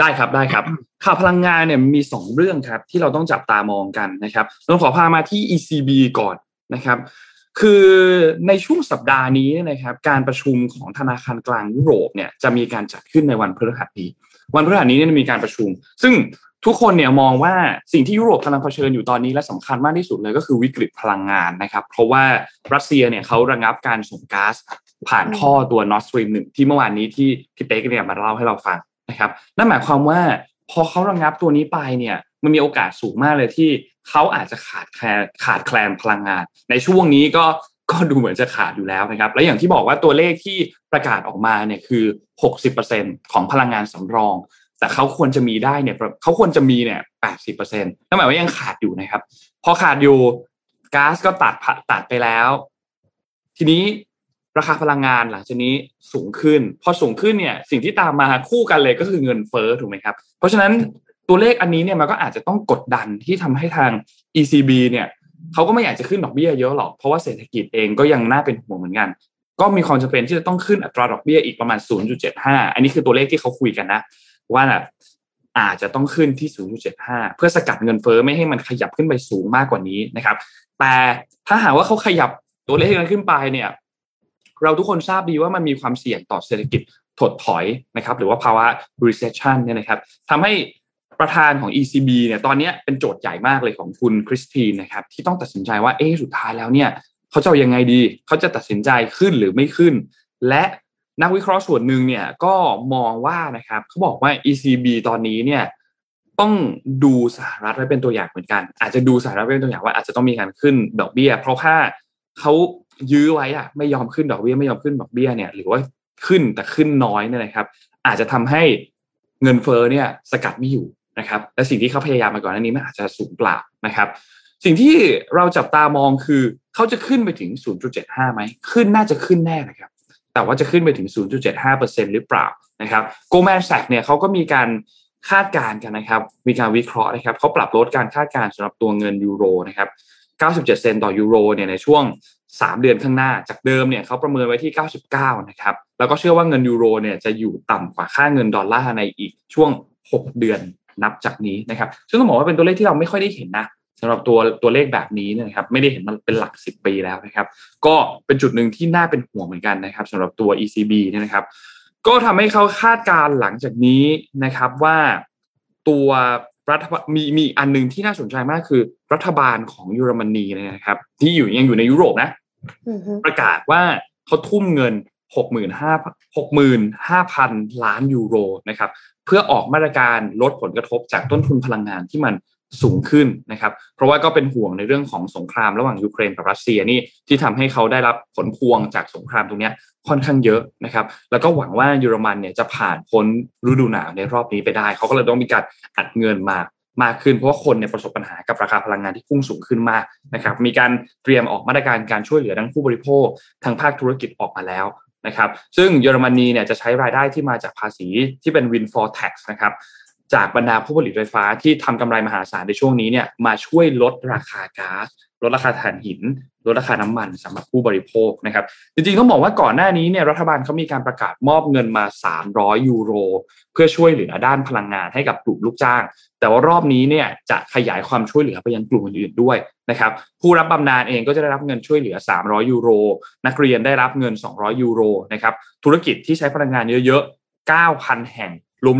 B: ได้ครับได้ครับข่าวพลังงานเนี่ยมีสองเรื่องครับ ที่เราต้องจับตามองกันนะครับเราขอพามาที่ ECB ก่อนนะครับ คือในช่วงสัปดาห์นี้นะครับการประชุมของธนาคารกลางยุโรปเนี่ยจะมีการจัดขึ้นในวันพฤหัสนี้ วันพฤหัสนี้เนี่ยมีการประชุม ซึ่งทุกคนเนี่ยมองว่าสิ่งที่ยุโรปกำลังเผชิญอยู่ตอนนี้และสำคัญมากที่สุดเลยก็คือวิกฤตพลังงานนะครับ เพราะว่ารัสเซียเนี่ยเขาระงับการส่งก๊าซผ่านท่อตัว Nord Stream หนึ่งที่เมื่อวานนี้ที่พี่เป๊กเนี่ยมาเล่าให้เราฟังนะครับนั่นหมายความว่าพอเขาระงับตัวนี้ไปเนี่ยมันมีโอกาสสูงมากเลยที่ เขาอาจจะขาดแคลนขาดแคลนพลังงาน ในช่วงนี้ก็ก็ดูเหมือนจะขาดอยู่แล้วนะครับ และอย่างที่บอกว่าตัวเลขที่ประกาศออกมาเนี่ยคือ 60%ของพลังงานสำรอง แต่เขาควรจะมีได้เนี่ยเขาควรจะมีเนี่ย 80%นั่นหมายว่ายังขาดอยู่นะครับ พอขาดอยู่ก๊าซก็ตัดตัดไปแล้ว ทีนี้ราคาพลังงานหลังจากนี้สูงขึ้น พอสูงขึ้นเนี่ย สิ่งที่ตามมาคู่กันเลยก็คือเงินเฟ้อถูกไหมครับ เพราะฉะนั้น ตัวเลขอันนี้เนี่ยมันก็อาจจะต้องกดดันที่ทำให้ทาง ECB เนี่ยเขาก็ไม่อยากจะขึ้นดอกเบี้ยเยอะหรอกเพราะว่าเศรษฐกิจเองก็ยังน่าเป็นห่วงเหมือนกัน ก็มีความจำเป็นที่จะต้องขึ้นอัตราดอกเบี้ยอีกประมาณ 0.75 อันนี้คือตัวเลขที่เขาคุยกันนะ ว่าอาจจะต้องขึ้นที่ 0.75 เพื่อสกัดเงินเฟ้อไม่ให้มันขยับขึ้นไปสูงมากกว่านี้นะครับ แต่ถ้าหากว่าเขาขยับตัวเลขนั้นขึ้นไปเนี่ย เราทุกคนทราบดีว่ามันมีความเสี่ยงต่อเศรษฐกิจถดถอยนะครับ หรือว่าภาวะ recession เนี่ยนะครับทำให้ ประธานของ ECB เนี่ยตอนนี้เป็นโจทย์ใหญ่มากเลยของคุณคริสตินนะครับที่ต้องตัดสินใจว่าเอ๊สุดท้ายแล้วเนี่ยเขาจะยังไงดี เขาจะตัดสินใจขึ้นหรือไม่ขึ้น และนักวิเคราะห์ส่วนหนึ่งเนี่ยก็มองว่านะครับเขาบอกว่า ECB ตอนนี้เนี่ยต้องดูสหรัฐไว้เป็นตัวอย่างเหมือนกัน อาจจะดูสหรัฐไว้เป็นตัวอย่างว่าอาจจะต้องมีการขึ้นดอกเบี้ย เพราะว่าเขายื้อไว้อะไม่ยอมขึ้นดอกเบี้ยไม่ยอมขึ้นดอกเบี้ยเนี่ยหรือว่าขึ้นแต่ขึ้นน้อยเนี่ยนะครับ อาจจะทำให้เงินเฟ้อเนี่ยสกัดไม่อยู่ นะครับและสิ่งที่เขาพยายามมาก่อนหน้านี้มันอาจจะสูงเปล่านะครับ สิ่งที่เราจับตามองคือเขาจะขึ้นไปถึง 0.75ไหมขึ้นน่าจะขึ้นแน่นะครับ แต่ว่าจะขึ้นไปถึง 0.75%หรือเปล่านะครับ Goldman Sachs เนี่ยเขาก็มีการคาดการณ์กันนะครับ มีการวิเคราะห์นะครับเขาปรับลดการคาดการณ์สำหรับตัวเงินยูโรนะครับ 97 เซนต์ต่อยูโรเนี่ยในช่วง 3 เดือนข้างหน้า จากเดิมเนี่ยเขาประเมินไว้ที่ 99 นะครับ แล้วก็เชื่อว่าเงินยูโรเนี่ยจะอยู่ต่ำกว่าค่าเงินดอลลาร์ในอีกช่วง 6 เดือน นับจากนี้นะครับ ซึ่งต้องบอกว่าเป็นตัวเลขที่เราไม่ค่อยได้เห็นนะสำหรับตัวตัวเลขแบบนี้เนี่ยนะครับ ไม่ได้เห็นมันเป็นหลัก 10 ปีแล้วนะครับ ก็เป็นจุดหนึ่งที่น่าเป็นห่วงเหมือนกันนะครับสำหรับตัว ECB เนี่ยนะครับ ก็ทำให้เขาคาดการหลังจากนี้นะครับว่าตัวรัฐมีมีอันหนึ่งที่น่าสนใจมากคือ รัฐบาลของเยอรมนีเนี่ยนะครับ ที่อยู่ยังอยู่ในยุโรปนะ
C: อือฮึ
B: ประกาศว่าเขาทุ่มเงิน 65,000 ล้านยูโรนะครับ เพื่อออกมาตรการลดผลกระทบจากต้นทุนพลังงานที่มันสูงขึ้นนะครับ เพราะว่าก็เป็นห่วงในเรื่องของสงครามระหว่างยูเครนกับรัสเซียนี่ที่ทำให้เขาได้รับผลพวงจากสงครามตรงนี้ค่อนข้างเยอะนะครับ แล้วก็หวังว่าเยอรมันเนี่ยจะผ่านพ้นฤดูหนาวในรอบนี้ไปได้ เขาก็เลยต้องมีการอัดเงินมามากขึ้นเพราะว่าคนเนี่ยประสบปัญหากับราคาพลังงานที่พุ่งสูงขึ้นมากนะครับ มีการเตรียมออกมาตรการการช่วยเหลือทั้งผู้บริโภคทางภาคธุรกิจออกมาแล้ว นะครับ ซึ่งเยอรมนีเนี่ยจะใช้รายได้ที่มาจากภาษีที่เป็น windfall tax นะครับจากบรรดาผู้ผลิตไฟฟ้าที่ทำกำไรมหาศาลในช่วงนี้เนี่ยมาช่วยลดราคาก๊าซลดราคาถ่านหิน ลดราคาน้ำมันสำหรับผู้บริโภคนะครับ จริงๆต้องบอกว่าก่อนหน้านี้เนี่ยรัฐบาลเขามีการประกาศมอบเงินมา 300 ยูโร เพื่อช่วยเหลือด้านพลังงานให้กับกลุ่มลูกจ้าง แต่ว่ารอบนี้เนี่ยจะขยายความช่วยเหลือไปยังกลุ่มอื่นๆด้วยนะครับ ผู้รับบำนาญเองก็จะได้รับเงินช่วยเหลือ 300 ยูโร นักเรียนได้รับเงิน 200 ยูโรนะครับธุรกิจที่ใช้พลังงานเยอะๆ 9,000 แห่ง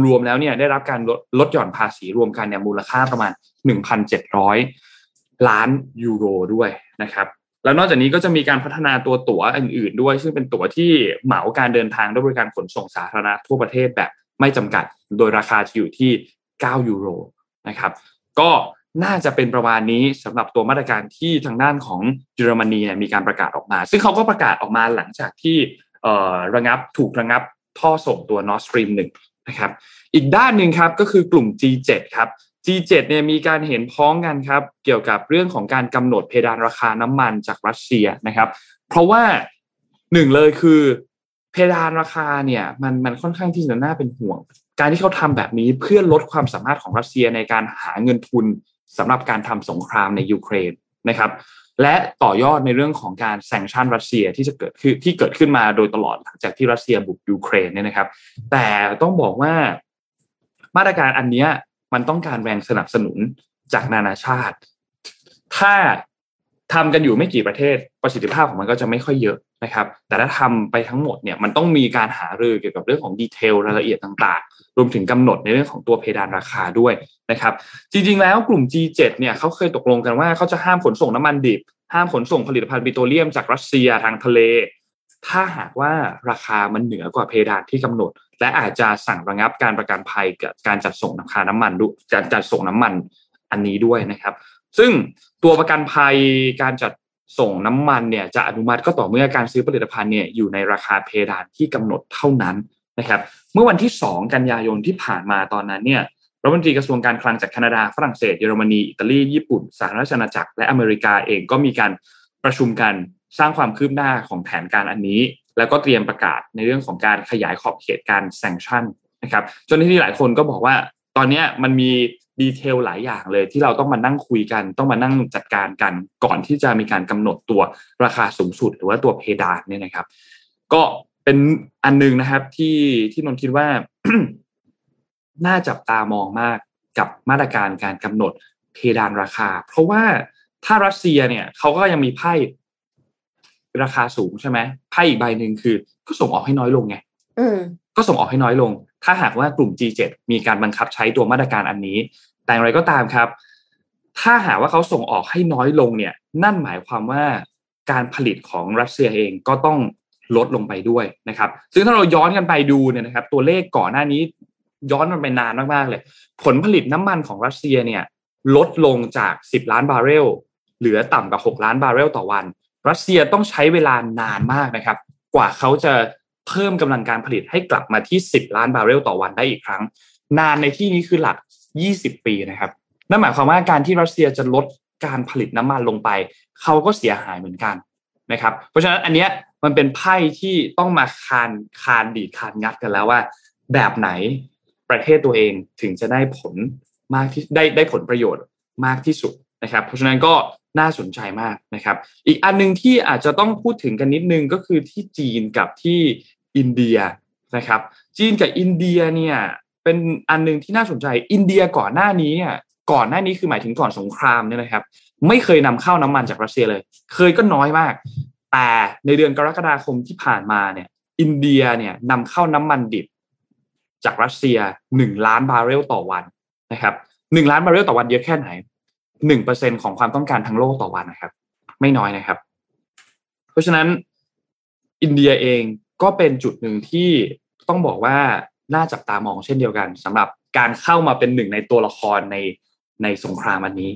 B: รวมๆแล้วเนี่ยได้รับการลดลดหย่อนภาษีรวมกันเนี่ยมูลค่าประมาณ 1,700 ล้านยูโรด้วยนะครับ แล้วนอกจากนี้ก็จะมีการพัฒนาตัวตั๋วอื่น ๆ ด้วย ซึ่งเป็นตั๋วที่เหมาการเดินทางด้วยบริการขนส่งสาธารณะทั่วประเทศแบบไม่จำกัด โดยราคาจะอยู่ที่ 9 ยูโรนะครับก็น่าจะเป็นประมาณนี้สำหรับตัวมาตรการที่ทางด้านของเยอรมนีเนี่ยมีการประกาศออกมา ซึ่งเขาก็ประกาศออกมาหลังจากที่ระงับถูกระงับท่อส่งตัว Nord Stream 1นะครับอีกด้านหนึ่งครับก็คือกลุ่ม G7 ครับ G7 เนี่ยมีการเห็นพ้องกันครับ เกี่ยวกับเรื่องของการกำหนดเพดานราคาน้ำมันจากรัสเซียนะครับ เพราะว่าหนึ่งเลยคือเพดานราคาเนี่ยมันมันค่อนข้างที่จะน่าเป็นห่วง การที่เขาทำแบบนี้เพื่อลดความสามารถของรัสเซียในการหาเงินทุนสำหรับการทำสงครามในยูเครนนะครับ และต่อยอดในเรื่องของการ sanction รัสเซียที่จะเกิดขึ้นที่เกิดขึ้นมาโดยตลอดหลังจากที่รัสเซียบุกยูเครนเนี่ยนะครับ แต่ต้องบอกว่ามาตรการอันเนี้ย มันต้องการแรงสนับสนุนจากนานาชาติ ถ้าทำกันอยู่ไม่กี่ประเทศประสิทธิภาพของมันก็จะไม่ค่อยเยอะนะครับ แต่ถ้าทำไปทั้งหมดเนี่ยมันต้องมีการหารือเกี่ยวกับเรื่องของดีเทลรายละเอียดต่างๆ รวมถึงกำหนดในเรื่องของตัวเพดานราคาด้วยนะครับ จริง ๆ แล้วกลุ่ม G7 เนี่ยเขาเคยตกลงกันว่าเขาจะห้ามขนส่งน้ำมันดิบ ห้ามขนส่งผลิตภัณฑ์ปิโตรเลียมจากรัสเซียทางทะเล ถ้าหากว่าราคามันเหนือกว่าเพดานที่กำหนด และอาจจะสั่งระงับการประกันภัยกับการจัดส่งราคาน้ำมันดูการจัดส่งน้ำมันอันนี้ด้วยนะครับ ซึ่งตัวประกันภัยการจัดส่งน้ำมันเนี่ยจะอนุมัติก็ต่อเมื่อการซื้อผลิตภัณฑ์เนี่ยอยู่ในราคาเพดานที่กำหนดเท่านั้นนะครับ เมื่อวันที่ 2 กันยายนที่ผ่านมาตอนนั้นเนี่ยรัฐมนตรีกระทรวงการคลังจากแคนาดาฝรั่งเศสเยอรมนีอิตาลีญี่ปุ่นสหราชอาณาจักรและอเมริกาเองก็มีการประชุมกัน สร้างความคืบหน้าของแผนการอันนี้ แล้วก็เตรียมประกาศในเรื่องของการขยายขอบเขตการแซงชั่นนะครับจนที่หลายคนก็บอกว่า ตอนนี้มันมีดีเทลหลายอย่างเลยที่เราต้องมานั่งคุยกัน ต้องมานั่งจัดการกันก่อนที่จะมีการกำหนดตัวราคาสูงสุด หรือว่าตัวเพดานเนี่ยนะครับ ก็เป็นอันนึงนะครับที่ที่นนคิดว่าน่าจับตามองมากกับมาตรการการกำหนดเพดานราคา เพราะว่าถ้ารัสเซียเนี่ยเขาก็ยังมีไพ่ ราคาสูงใช่ไหมไพ่อีกใบหนึ่งคือ ก็ส่งออกให้น้อยลงไงก็ส่งออกให้น้อยลง ถ้าหากว่ากลุ่ม G7 มีการบังคับใช้ตัวมาตรการอันนี้ แต่อย่างไรก็ตามครับ ถ้าหากว่าเขาส่งออกให้น้อยลงเนี่ย นั่นหมายความว่าการผลิตของรัสเซียเองก็ต้องลดลงไปด้วยนะครับ ซึ่งถ้าเราย้อนกันไปดูเนี่ยนะครับ ตัวเลขก่อนหน้านี้ย้อนมันไปนานมากๆเลย ผลผลิตน้ำมันของรัสเซียเนี่ย ลดลงจาก 10 ล้านบาร์เรลเหลือต่ำกว่า 6 ล้านบาร์เรลต่อวัน รัสเซียต้องใช้เวลานานมากนะครับ กว่าเขาจะเพิ่มกำลังการผลิตให้กลับมาที่ 10 ล้านบาร์เรลต่อวันได้อีกครั้ง นานในที่นี้คือหลัก 20 ปีนะครับนั่นหมายความว่าการที่รัสเซียจะลดการผลิตน้ำมันลงไป เขาก็เสียหายเหมือนกันนะครับ เพราะฉะนั้นอันเนี้ยมันเป็นไพ่ที่ต้องมาคานคานดีคานงัดกันแล้วว่า แบบไหนประเทศตัวเองถึงจะได้ผลมากที่ได้ได้ผลประโยชน์มากที่สุดนะครับ เพราะฉะนั้นก็ น่าสนใจมากนะครับ อีกอันนึงที่อาจจะต้องพูดถึงกันนิดนึงก็คือที่จีนกับที่อินเดียนะครับ จีนกับอินเดียเนี่ยเป็นอันนึงที่น่าสนใจ อินเดียก่อนหน้านี้เนี่ยก่อนหน้านี้คือหมายถึงก่อนสงครามเนี่ยนะครับ ไม่เคยนำเข้าน้ำมันจากรัสเซียเลย เคยก็น้อยมาก แต่ในเดือนกรกฎาคมที่ผ่านมาเนี่ย อินเดียเนี่ยนำเข้าน้ำมันดิบจากรัสเซียหนึ่งล้านบาร์เรลต่อวันนะครับหนึ่งล้านบาร์เรลต่อวันเยอะแค่ไหน หนึ่งเปอร์เซ็นของความต้องการทั้งโลกต่อวันนะครับ ไม่น้อยนะครับ เพราะฉะนั้นอินเดียเองก็เป็นจุดหนึ่งที่ต้องบอกว่าน่าจับตามองเช่นเดียวกันสำหรับการเข้ามาเป็นหนึ่งในตัวละครในในสงครามอันนี้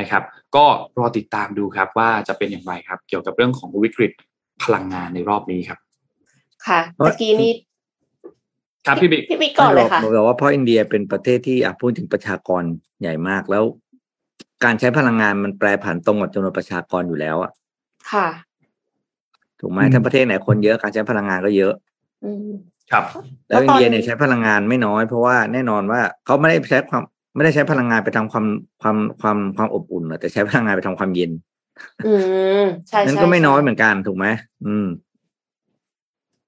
B: นะครับ ก็รอติดตามดูครับว่าจะเป็นอย่างไรครับ เกี่ยวกับเรื่องของวิกฤตพลังงานในรอบนี้ครับ
C: ค่ะเมื่อกี้นี้
B: ครับพี่บิ๊ก
C: พี่บิ๊กก่อนเลยค่ะ
D: บอกบอกว่าเพราะอินเดียเป็นประเทศที่อะพูดถึงประชากรใหญ่มากแล้ว การใช้พลังงานมันแปรผันตรงกับจำนวนประชากรอยู่แล้วอะ
C: ค่ะ
D: ถูกไหม
B: อืม
D: ถ้าประเทศไหนคนเยอะการใช้พลังงานก็เยอะ
C: อืม
B: ครับ
D: แล้ว
C: แล้วตอน
D: อินเดียเนี่ยใช้พลังงานไม่น้อย เพราะว่าแน่นอนว่าเขาไม่ได้ใช้ความไม่ได้ใช้พลังงานไปทำความความความความอบอุ่นอะแต่ใช้พลังงานไปทำความเย็น
C: อืมใช่
D: นั่น
C: ใช่
D: ก็ไม่น้อย
C: ใช่
D: เหมือนกันถูกไหมอืม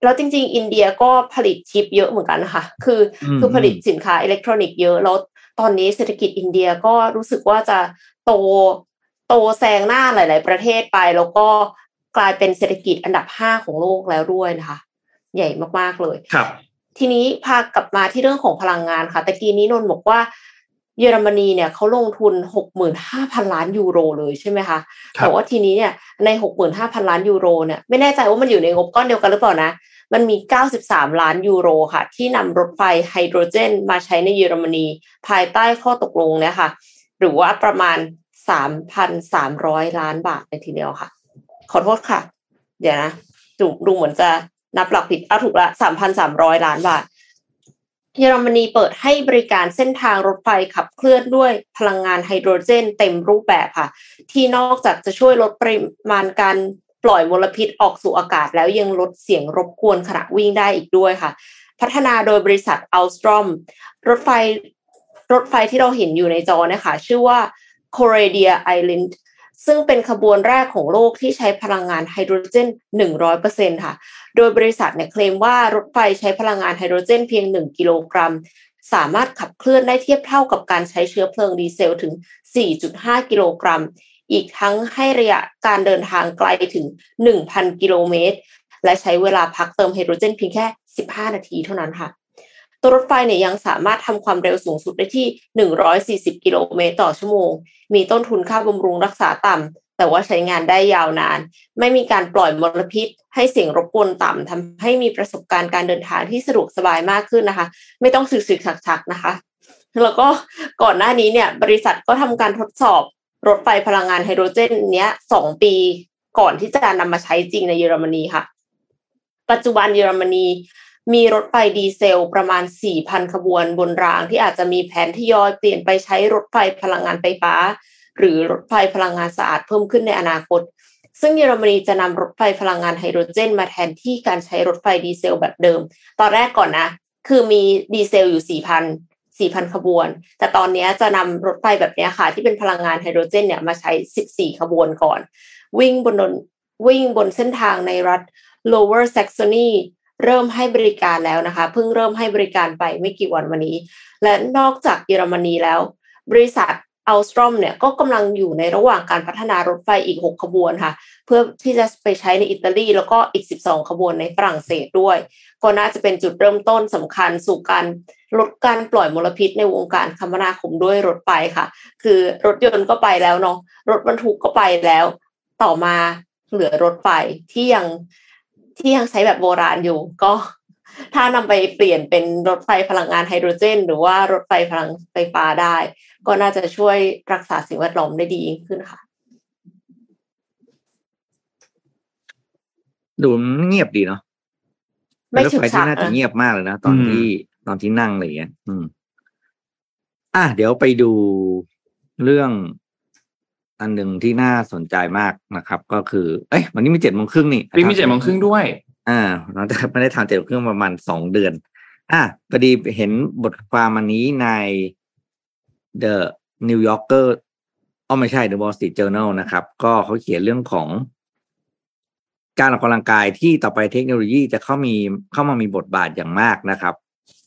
C: แล้วจริง ๆ อินเดียก็ผลิตชิปเยอะเหมือนกันนะคะ คืออ
D: ม
C: คือผลิตสินค้าอิเล็กทรอนิกส์เยอะแล้ว ตอนนี้เศรษฐกิจอินเดียก็รู้สึกว่าจะโตโตแซงหน้าหลาย ๆ ประเทศไป แล้วก็กลายเป็นเศรษฐกิจอันดับห้าของโลกแล้วด้วยนะคะ ใหญ่มากๆเลย
B: ครับ
C: ทีนี้พากลับมาที่เรื่องของพลังงานค่ะตะกี้นี้นนท์บอกว่าเยอรมนีเนี่ยเขาลงทุนหกหมื่นห้าพันล้านยูโรเลยใช่ไหมคะ
B: ครับ
C: แต่ว่าทีนี้เนี่ยในหกหมื่นห้าพันล้านยูโรเนี่ยไม่แน่ใจว่ามันอยู่ในงบก้อนเดียวกันหรือเปล่านะ มันมีเก้าสิบสามล้านยูโรค่ะ ที่นำรถไฟไฮโดรเจน มาใช้ในเยอรมนี ภายใต้ข้อตกลงเนี่ยค่ะหรือว่าประมาณสามพันสามร้อยล้านบาทในทีเดียวค่ะ ขอโทษค่ะ เดี๋ยวนะดูดูเหมือนจะนับหลักผิดเอาถูกละสามพันสามร้อยล้านบาท เยอรมนีเปิดให้บริการเส้นทางรถไฟขับเคลื่อนด้วยพลังงานไฮโดรเจน เต็มรูปแบบค่ะ ที่นอกจากจะช่วยลดปริมาณการ ปล่อยมลพิษออกสู่อากาศแล้วยังลดเสียงรบกวนขณะวิ่งได้อีกด้วยค่ะ พัฒนาโดยบริษัทอัลสตรอมรถไฟรถไฟที่เราเห็นอยู่ในจอเนะคะชื่อว่า c o r a d i a Island ซึ่งเป็นขบวนแรกของโลกที่ใช้พลังงานไฮโดรเจน 100%ค่ะ โดยบริษัทเนี่ยเคลมว่ารถไฟใช้พลังงานไฮโดรเจนเพียง 1 กิโลกรัม สามารถขับเคลื่อนได้เทียบเท่ากับการใช้เชื้อเพลิงดีเซลถึง 4.5 กิโลกรัม อีกทั้งให้ระยะการเดินทางไกลถึง 1,000 กิโลเมตร และใช้เวลาพักเติมไฮโดรเจนเพียงแค่ 15 นาทีเท่านั้นค่ะ ตัวรถไฟเนี่ยยังสามารถทำความเร็วสูงสุดได้ที่ 140 กิโลเมตรต่อชั่วโมง มีต้นทุนค่าบำรุงรักษาต่ำแต่ว่าใช้งานได้ยาวนาน ไม่มีการปล่อยมลพิษ ให้เสียงรบกวนต่ำทำให้มีประสบการณ์การเดินทางที่สะดวกสบายมากขึ้นนะคะ ไม่ต้องสึกๆฉักๆนะคะ แล้วก็ก่อนหน้านี้เนี่ย บริษัทก็ทำการทดสอบ รถไฟพลังงานไฮโดรเจน เนี้ยสองปีก่อนที่จะนำมาใช้จริงในเยอรมนีค่ะ ปัจจุบันเยอรมนีมีรถไฟดีเซลประมาณ 4,000 ขบวนบนราง ที่อาจจะมีแผนที่ยอยเปลี่ยนไปใช้รถไฟพลังงานไฟฟ้า หรือรถไฟพลังงานสะอาดเพิ่มขึ้นในอนาคต ซึ่งเยอรมนีจะนำรถไฟพลังงานไฮโดรเจน มาแทนที่การใช้รถไฟดีเซลแบบเดิม ตอนแรกก่อนนะ คือมีดีเซลอยู่ 4,000 4,000 ขบวน แต่ตอนนี้จะนำรถไฟแบบนี้ค่ะ ที่เป็นพลังงานไฮโดรเจนเนี่ยมาใช้ 14 ขบวนก่อน วิ่งบนนวิ่งบนเส้นทางในรัฐ Lower Saxony เริ่มให้บริการแล้วนะคะ เพิ่งเริ่มให้บริการไปไม่กี่วันวันนี้ และนอกจากเยอรมนีแล้ว บริษัท อัลสตรอมเนี่ยก็กำลังอยู่ในระหว่างการพัฒนารถไฟอีก 6 ขบวนค่ะ เพื่อที่จะไปใช้ในอิตาลีแล้วก็อีก 12 ขบวนในฝรั่งเศสด้วย ก็น่าจะเป็นจุดเริ่มต้นสำคัญสู่การลดการปล่อยมลพิษในวงการคมนาคมด้วยรถไฟค่ะ คือรถยนต์ก็ไปแล้วเนาะรถบรรทุกก็ไปแล้ว ต่อมาเหลือรถไฟที่ยังที่ยังใช้แบบโบราณอยู่ ก็ ถ้านำไปเปลี่ยนเป็นรถไฟพลังงานไฮโดรเจน หรือว่ารถไฟพลังไฟฟ้าได้ ก็น่าจะช่วยรักษาสิ่งแวดล้อมได้ดียิ่งขึ้นค่ะ
D: ดูมันเงียบดีเนาะ
C: ไม่
D: รถ
C: ฉึก
D: ไฟ
C: ฉั
D: ที่
C: ก
D: น่าจะ
C: นะ
D: เงียบมากเลยนะ ตอน
B: อืม
D: ที่ตอนที่นั่งอะไรอย่างเงี้ยอืม อะเดี๋ยวไปดูเรื่องอันหนึ่งที่น่าสนใจมากนะครับ ก็คือ เอ้ยวันนี้มีเจ็ดโมงครึ่งนี่
B: พี่มีเจ็ดโมงครึ่งด้วย
D: อ่าเราจะไม่ได้ทำเจ็ดโมงครึ่องประมาณสองเดือน อะพอดีเห็นบทความอันนี้ใน The New Yorker อ๋อไม่ใช่ The Wall Street Journal นะครับ ก็เขาเขียนเรื่องของ การออกกำลังกายที่ต่อไปเทคโนโลยีจะเข้ามีเข้ามามีบทบาทอย่างมากนะครับ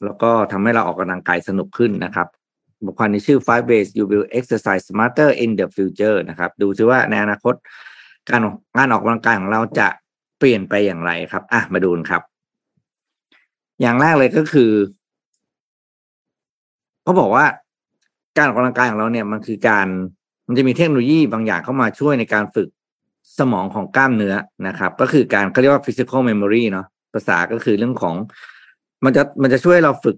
D: แล้วก็ทำให้เราออกกำลังกายสนุกขึ้นนะครับบทความนี้ชื่อ five ways you will exercise smarter in the future นะครับ ดูซิว่าในอนาคต การการออกกำลังกายของเราจะ เปลี่ยนไปอย่างไรครับ อะมาดูกันครับ อย่างแรกเลยก็คือเขาบอกว่าการออกกำลังกายของเราเนี่ยมันคือการมันจะมีเทคโนโลยีบางอย่างเข้ามาช่วยในการฝึกสมองของกล้ามเนื้อนะครับ ก็คือการเขาเรียกว่า physical memory เนาะภาษาก็คือเรื่องของ มันจะมันจะช่วยเราฝึก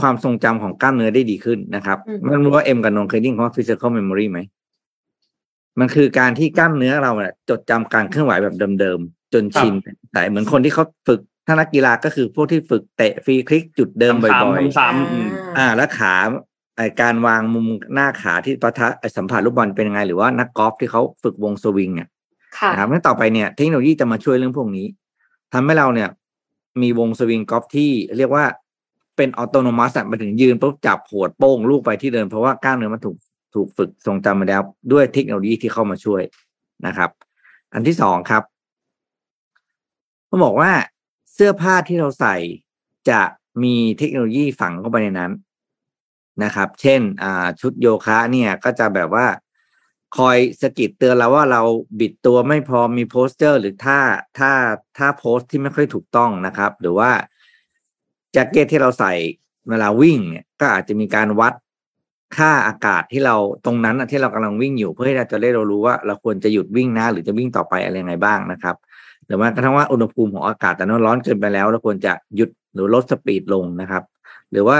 D: ความทรงจำของกล้ามเนื้อได้ดีขึ้นนะครับ
C: อืม
D: ไมันรู้ว่าเอ็มกับนนท์เคยได้ยินคำว่า physical memory ไหมมันคือการที่กล้ามเนื้อเราเนี่ยจดจำการเคลื่อนไหวแบบเดิมๆ จนชินแต่เหมือนคนที่เขาฝึกถ้านักกีฬาก็คือพวกที่ฝึกเตะฟรีคลิกจุดเดิมบ่อย
B: ซ้ำๆอืม
D: ๆอ่าแล้วขาไอการวางมุมหน้าขาที่ปะทะไอ้สัมผัสลูกบอลเป็นยังไง หรือว่านักกอล์ฟที่เขาฝึกวงสวิงอะ
C: ค่ะ
D: นะครับงั้นต่อไปเนี่ยเทคโนโลยีจะมาช่วยเรื่องพวกนี้ทำให้เราเนี่ย มีวงสวิงกอล์ฟที่เรียกว่าเป็นออโตโนมัสมาถึงยืนปุ๊บจับหัวโป้งลูกไปที่เดิน เพราะว่ากล้ามเนื้อมันถูกถูกฝึกทรงจำมาแล้วด้วยเทคโนโลยีที่เข้ามาช่วยนะครับ อันที่สองครับ ต้องบอกว่าเสื้อผ้าที่เราใส่จะมีเทคโนโลยีฝังเข้าไปในนั้นนะครับ เช่นชุดโยคะเนี่ยก็จะแบบว่าคอยสกิดเตือนเราว่าเราบิดตัวไม่พอมีโพสเจอร์ หรือท่าท่าท่าโพสที่ไม่ค่อยถูกต้องนะครับ หรือว่าแจ็คเก็ตที่เราใส่เวลาวิ่งเนี่ยก็อาจจะมีการวัดค่าอากาศที่เราตรงนั้นที่เรากำลังวิ่งอยู่เพื่อให้เราจะได้เรารู้ว่าเราควรจะหยุดวิ่งนะหรือจะวิ่งต่อไปอะไรยังไงบ้างนะครับ หรือว่ากระทั่งว่าอุณหภูมิของอากาศแต่นั้นร้อนเกินไปแล้วเราควรจะหยุดหรือลดสปีดลงนะครับ หรือว่า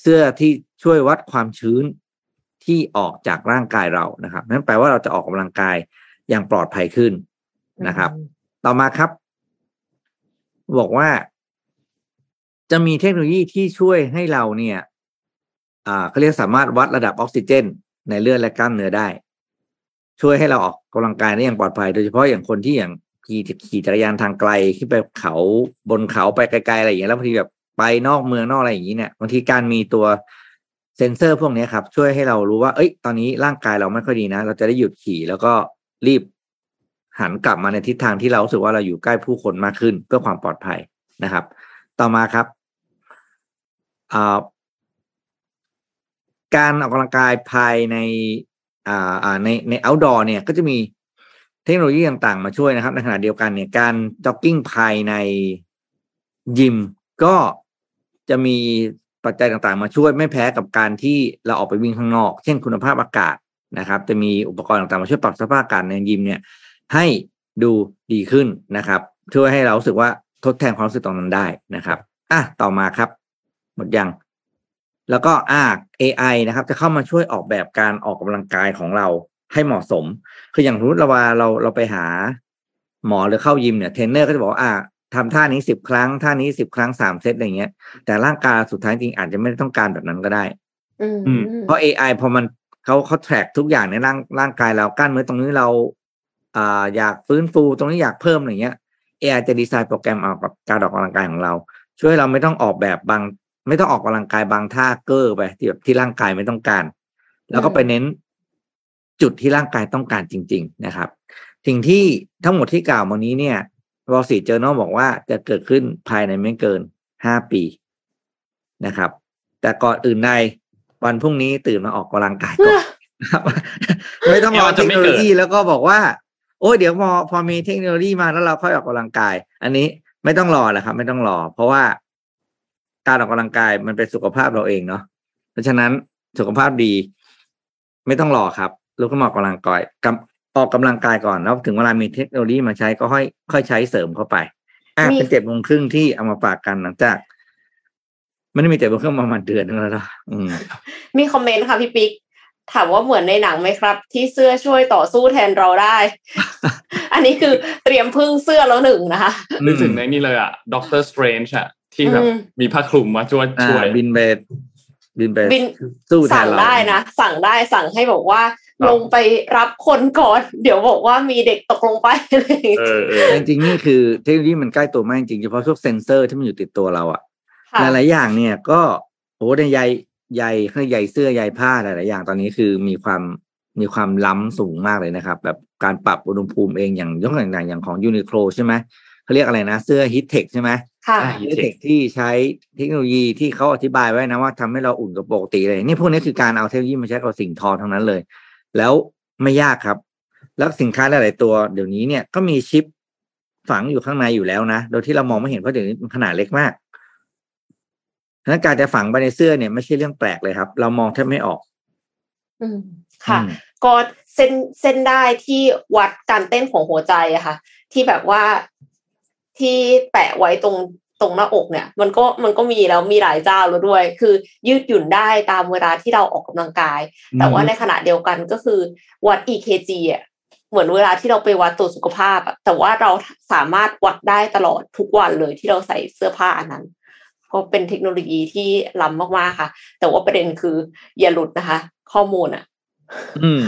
D: เสื้อที่ช่วยวัดความชื้นที่ออกจากร่างกายเรานะครับนั่นแปลว่าเราจะออกกำลังกายอย่างปลอดภัยขึ้นนะครับ ต่อมาครับ บอกว่า จะมีเทคโนโลยีที่ช่วยให้เราเนี่ยอ่าเขาเรียกสามารถวัดระดับออกซิเจน ในเลือดและกล้ามเนื้อได้ ช่วยให้เราออกกำลังกายได้อย่างปลอดภัย โดยเฉพาะอย่างคนที่อย่าง ขี่ขี่จักรยานทางไกลขึ้นไปเขาบนเขาไปไกลๆอะไรอย่างเงี้ยแล้วบางทีแบบไปนอกเมืองนอกอะไรอย่างนี้เนี่ยบางทีการมีตัวเซ็นเซอร์พวกนี้ครับ ช่วยให้เรารู้ว่า เอ้ย ตอนนี้ร่างกายเราไม่ค่อยดีนะ เราจะได้หยุดขี่แล้วก็รีบหันกลับมาในทิศทางที่เราสึกว่าเราอยู่ใกล้ผู้คนมากขึ้นเพื่อความปลอดภัยนะครับ ต่อมาครับาการออกกำลังกายภายในอ่าในใน outdoor เนี่ยก็จะมี เทคโนโลยีต่างๆ มาช่วยนะครับ ในขณะเดียวกันเนี่ยการจ็อกกิ้งภายในยิมก็จะมีปัจจัยต่างๆ มาช่วยไม่แพ้กับการที่เราออกไปวิ่งข้างนอก เช่นคุณภาพอากาศนะครับ จะมีอุปกรณ์ต่างๆ มาช่วยปรับสภาพอากาศในยิมเนี่ย ให้ดูดีขึ้นนะครับช่วยให้เรารู้สึกว่าทดแทนความรู้สึกตรงนั้นได้นะครับอะต่อมาครับ หมดยังแล้วก็อ่า AI นะครับ จะเข้ามาช่วยออกแบบการออกกำลังกายของเรา ให้เหมาะสม คืออย่างสมมติเราว่าเราเราไปหา หมอหรือเข้ายิมเนี่ยเทรนเนอร์ก็จะบอกว่าอ่าทำท่านี้สิบครั้งท่านี้สิบครั้งสามเซตอะไรเงี้ย แต่ร่างกายสุดท้ายจริงอาจจะไม่ได้ต้องการแบบนั้นก็ได้
C: อืม
B: อืม
D: เพราะ AI พอมันเขาเขาแทร็กทุกอย่างในร่างร่างกายเรากล้ามเนื้อตรงนี้เราอ่าอยากฟื้นฟูตรงนี้อยากเพิ่มอะไรเงี้ย AI จะดีไซน์โปรแกรมเอากับการออกกำลังกายของเรา ช่วยให้เราไม่ต้องออกแบบบาง ไม่ต้องออกกำลังกายบางท่าเกอร์ไปที่แบบที่ร่างกายไม่ต้องการ แล้วก็ไปเน้น จุดที่ร่างกายต้องการจริง ๆ นะครับสิ่งที่ทั้งหมดที่กล่าวมานี้เนี่ยWall Street Journal บอกว่าจะเกิดขึ้นภายในไม่เกินห้าปีนะครับ แต่ก่อนอื่นใดวันพรุ่งนี้ตื่นมาออกกำลังกายก่อนครับไม่ต้องรอ
B: เดี๋ยวมัน
D: เท
B: จะ
D: ค
B: ไม่เกิ
D: โล
B: ด
D: ยีแล้วก็บอกว่า โอ้ยเดี๋ยวพอพอมีเทคโนโลยีมาแล้วเราค่อยออกกำลังกาย อันนี้ไม่ต้องรอแหละครับ ไม่ต้องรอ เพราะว่าการออกกำลังกายมันเป็นสุขภาพเราเองเนาะเพราะฉะนั้นสุขภาพดี ไม่ต้องรอครับ ลุกขึ้นมาออกกำลังกายกำออกกำลังกายก่อนแล้วถึงเวลามีเทคโนโลยีมาใช้ก็ค่อยค่อยใช้เสริมเข้าไป อะ
C: มี
D: เป็นเจ็ดโมงครึ่งที่เอามาฝากกันหลังจากไม่ได้มีเจ็ดโมงครึ่งประมาณเดือนนึงแล้วเนอะอืม
C: มีคอมเมนต์ค่ะพี่ปิ๊กถามว่าเหมือนในหนังไหมครับ ที่เสื้อช่วยต่อสู้แทนเราได้ อันนี้คือเตรียมพึ่งเสื้อแล้วหนึ่งนะคะ
B: นึกถึงในนี่เลยอะด็อกเตอร์สเตรนจ์อะที่แบบ
C: อืม
B: มีผ้าคลุมมาช่วย
D: อ่า
B: ช่วย
D: บินไปบินไป
C: บิน
D: สู้แท
C: สั่
D: น
C: ง
D: เรา
C: ได้นะ สั่งได้สั่งให้บอกว่า
B: ครับ
C: ลงไปรับคนก่อน เดี๋ยวบอกว่ามีเด็กตกลงไปอะไรอย่างเงี้ย
B: เออเออ
D: จริงๆนี่คือเทคโนโลยีมันใกล้ตัวมากจริงๆเฉพาะพวกเซนเซอร์ที่มันอยู่ติดตัวเราอะ
C: ค่ะ
D: หลายๆอย่างเนี่ยก็โอ้ในใยใยข้างใยเสื้อใยผ้าหลายๆอย่างตอนนี้คือมีความมีความล้ำสูงมากเลยนะครับ แบบการปรับอุณหภูมิเองอย่างยกตัวอย่างอย่างของยูนิโคล่ใช่ไหมเขาเรียกอะไรนะเสื้อ Heattech ใช่ไหม
C: ค่ะ
B: อ่า
D: Heattech ที่ใช้เทคโนโลยีที่เขาอธิบายไว้นะว่าทำให้เราอุ่นกว่าปกติเลย นี่พวกนี้คือการเอาเทคโนโลยีมาใช้กับสิ่งทอทั้งนั้นเลย แล้วไม่ยากครับ แล้วสินค้าหลายๆตัวเดี๋ยวนี้เนี่ยก็มีชิปฝังอยู่ข้างในอยู่แล้วนะ โดยที่เรามองไม่เห็นเพราะเดี๋ยวนี้มันขนาดเล็กมากฉะนั้นการจะฝังไปในเสื้อเนี่ยไม่ใช่เรื่องแปลกเลยครับ เรามองแทบไม่ออก
C: อืมค่ะ
D: อืม
C: ก็เส้นเส้นได้ที่วัดการเต้นของหัวใจอะค่ะ ที่แบบว่าที่แปะไว้ตรงต รงหน้าอกเนี่ย มันก็มันก็มีแล้วมีหลายเจ้าแล้วด้วย คือยืดหยุ่นได้ตามเวลาที่เราออกกำลังกาย แต่ว่าในขณะเดียวกันก็คือวัด EKG อะเหมือนเวลาที่เราไปวัดตรวจสุขภาพอะแต่ว่าเราสามารถวัดได้ตลอดทุกวันเลยที่เราใส่เสื้อผ้าอันนั้นเพราะเป็นเทคโนโลยีที่ล้ำมากๆค่ะ แต่ว่าประเด็นคืออย่าหลุดนะคะ ข้อมูลอะ
D: อืม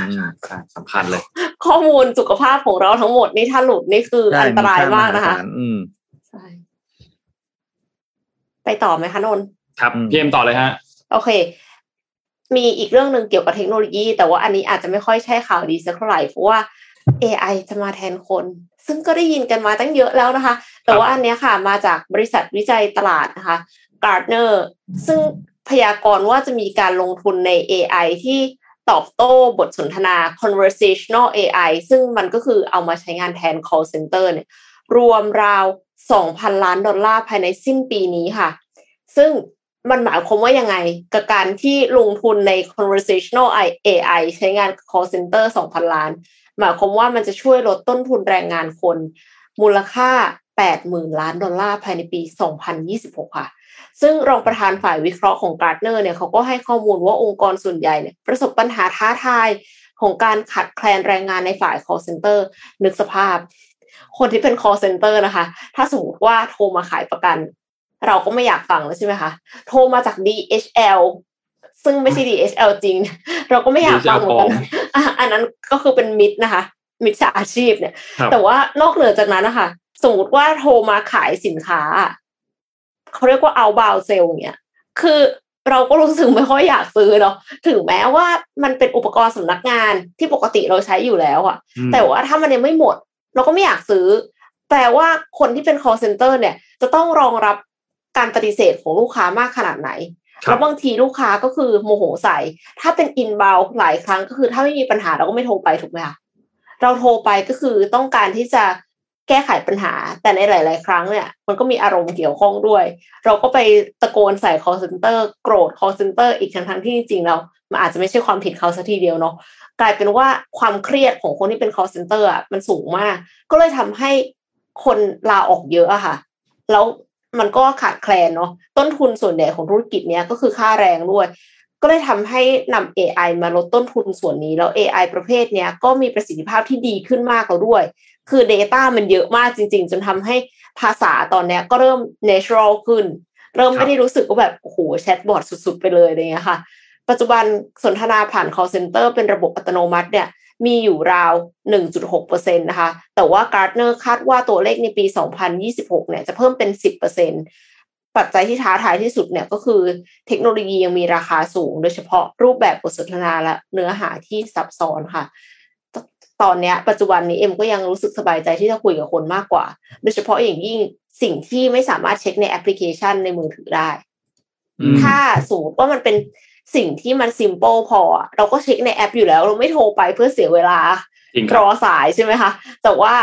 B: สำคัญเลย
C: ข้อมูลสุขภาพของเราทั้งหมดนี่ถ้าหลุดนี่คือ
D: ใช่
C: อันตรายมากนะคะ
D: ค่ศลอืม
C: ใช่ ไปต่อไหมคะนนท์
B: ครับ
D: อืม
B: พี่เอ็มต่อเลยฮะ
C: โอเค มีอีกเรื่องหนึ่งเกี่ยวกับเทคโนโลยี แต่ว่าอันนี้อาจจะไม่ค่อยใช่ข่าวดีสักเท่าไหร่เพราะว่า AI จะมาแทนคน ซึ่งก็ได้ยินกันมาตั้งเยอะแล้วนะคะ แต่ว่าอันเนี้ยค่ะมาจากบริษัทวิจัยตลาดนะคะ Gartner ซึ่งพยากรณ์ว่าจะมีการลงทุนใน AI ที่ตอบโต้บทสนทนา conversational AI ซึ่งมันก็คือเอามาใช้งานแทน call center เนี่ยรวมราว 2,000 ล้านดอลลาร์ภายในสิ้นปีนี้ค่ะ ซึ่งมันหมายความว่ายังไง กับการที่ลงทุนใน conversational AI ใช้งาน call center 2,000 ล้าน หมายความว่ามันจะช่วยลดต้นทุนแรงงานคน มูลค่า 80,000 ล้านดอลลาร์ภายในปี 2026 ค่ะ ซึ่งรองประธานฝ่ายวิเคราะห์ของ Gartner เนี่ยเขาก็ให้ข้อมูลว่าองค์กรส่วนใหญ่เนี่ยประสบปัญหาท้าทายของการขาดแคลนแรงงานในฝ่าย call center นึกสภาพ คนที่เป็น call center นะคะ ถ้าสมมติว่าโทรมาขายประกัน เราก็ไม่อยากฟังแล้วใช่ไหมคะ โทรมาจาก DHL ซึ่งไม่ใช่ DHL จริง เราก็ไม่อยากฟังเหมือนกันอะอันนั้นก็คือเป็นมิดนะคะ มิจฉาชีพเนี่ย
B: ครับ
C: แต่ว่านอกเหนือจากนั้นนะคะสมมติว่าโทรมาขายสินค้าอะเขาเรียกว่าเอาบาวเซลเนี่ย คือเราก็รู้สึกไม่ค่อยอยากซื้อเนาะถึงแม้ว่ามันเป็นอุปกรณ์สำนักงานที่ปกติเราใช้อยู่แล้วอะ
B: อืม
C: แต่ว่าถ้ามันยังไม่หมด เราก็ไม่อยากซื้อแปลว่าคนที่เป็น call center เนี่ย จะต้องรองรับการปฏิเสธของลูกค้ามากขนาดไหน
B: ครับ
C: แล้วบางทีลูกค้าก็คือโมโหใส่ ถ้าเป็นอินบ u หลายครั้งก็คือถ้าไม่มีปัญหาเราก็ไม่โทรไปถูกไหมคะเราโทรไปก็คือต้องการที่จะ แก้ไขปัญหา แต่ในหลาย ๆ ครั้งเนี่ย มันก็มีอารมณ์เกี่ยวข้องด้วย เราก็ไปตะโกนใส่ call center โกรธ call center อีกทั้งทั้งที่จริงๆแล้วมันอาจจะไม่ใช่ความผิดเขาสัทีเดียวเนาะกลายเป็นว่าความเครียดของคนที่เป็น call center อะมันสูงมาก ก็เลยทำให้คนลาออกเยอะอะค่ะ แล้วมันก็ขาดแคลนเนาะต้นทุนส่วนใหญ่ของธุรกิจเนี้ยก็คือค่าแรงด้วย ก็เลยทำให้นำ AI มาลดต้นทุนส่วนนี้ แล้ว AI ประเภทเนี้ยก็มีประสิทธิภาพที่ดีขึ้นมากแล้วด้วย คือ Data มันเยอะมากจริง ๆ จนทำให้ภาษาตอนเนี้ยก็เริ่ม natural ขึ้น เริ่มไม่ได้รู้สึกว่าแบบ โอ้โหแชทบอทสุด ๆ ไปเลยอะไรเงี้ยค่ะ ปัจจุบันสนทนาผ่าน call center เป็นระบบอัตโนมัติเนี่ยมีอยู่ราว 1.6%นะคะ แต่ว่า Gartner คาดว่าตัวเลขในปี 2026 เนี่ยจะเพิ่มเป็น 10%ปัจจัยที่ท้าทายที่สุดเนี่ยก็คือเทคโนโลยียังมีราคาสูง โดยเฉพาะรูปแบบบทสนทนาและเนื้อหาที่ซับซ้อนค่ะ ตอนเนี้ยปัจจุบันนี้เอ็มก็ยังรู้สึกสบายใจที่จะคุยกับคนมากกว่า โดยเฉพาะอย่างยิ่งสิ่งที่ไม่สามารถเช็กในแอปพลิเคชันในมือถือได้
B: อืม
C: ถ้าสมมติว่ามันเป็นสิ่งที่มันซิม p ป e พออะเราก็เช็คในแอปอยู่แล้ว เราไม่โทรไปเพื่อเสียเวลา
B: จริงค
C: รั
B: บ ร
C: อสายใช่ไหมคะแต่ว่า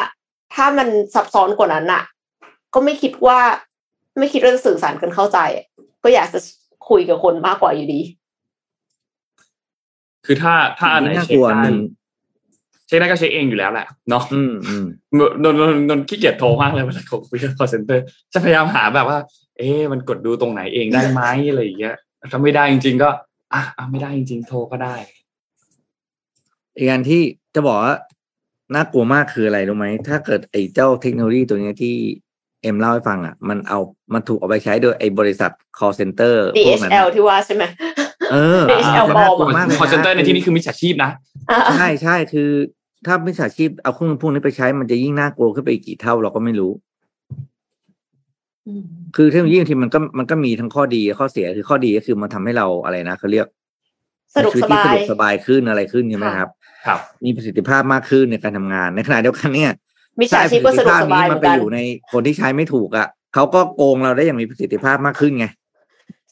C: ถ้ามันซับซ้อนกว่านั้นอะก็ไม่คิดว่า ไม่คิดว่าจะสื่อสารกันเข้าใจอะก็อยากจะคุยกับคนมากกว่าอยู่ดี
B: คือถ้าถ้าอันไหน
D: น่า
B: เช็
D: ก
B: ค
D: ลัว
B: ได้
D: หนึ่ง
B: เช็คได้ก็เช็คเองอยู่แล้วแหละเนาะ
D: อืมอืม
B: นนนนนนขี้เกียจโทรมากเลยเวลาเขาคุยกับ call center จะพยายามหาแบบว่า เอ๊ะมันกดดูตรงไหนเองได้ไหมอะไรอย่างเงี้ยถ้าไม่ได้จริง ๆ ก็อะอะไม่ได้จริง ๆ โทรก็ได้
D: อีกอันที่จะบอกว่าน่ากลัวมากคืออะไรรู้ไหมถ้าเกิดไอ้เจ้าเทคโนโลยีตัวเนี้ยที่เอ็มเล่าให้ฟังอะ มันเอามันถูกเอาไปใช้โดยไอ้บริษัท call center พวกนั้น
C: DHL ที่ว่าใช่ไหม
D: เออ
C: DHL
D: มันน่ากลัวมากเลย
B: call center ในที่นี้คือมิจฉาชีพนะ
C: อ่า
D: ใช่ใช่คือ ถ้ามิจฉาชีพเอาเครื่องพวกนี้ไปใช้มันจะยิ่งน่ากลัวขึ้นไปอีกกี่เท่าเราก็ไม่รู้
C: อืม
D: คือเทคโนโลยีบางทีมันก็มันก็มีทั้งข้อดีข้อเสียคือข้อดีก็คือมันทำให้เราอะไรนะเขาเรียก
C: สะดวก
D: ชีวิ
C: ส
D: ตที่
C: บา
D: สะ
C: ย
D: ดวกสบายขึ้นอะไรขึ้นใช่ไหม
C: ค่ะ
D: ครับ
B: ครับ
D: มีประสิทธิภาพมากขึ้นในการทำงานในขณะเดียวกันเนี่ย
C: มิจฉาชีพก็สะดวกสบายเห
D: มั
C: มื
D: น
C: อน
D: ไป
C: กัน
D: อยู่ในคนที่ใช้ไม่ถูกอะเขาก็โกงเราได้อย่างมีประสิทธิภาพมากขึ้นไง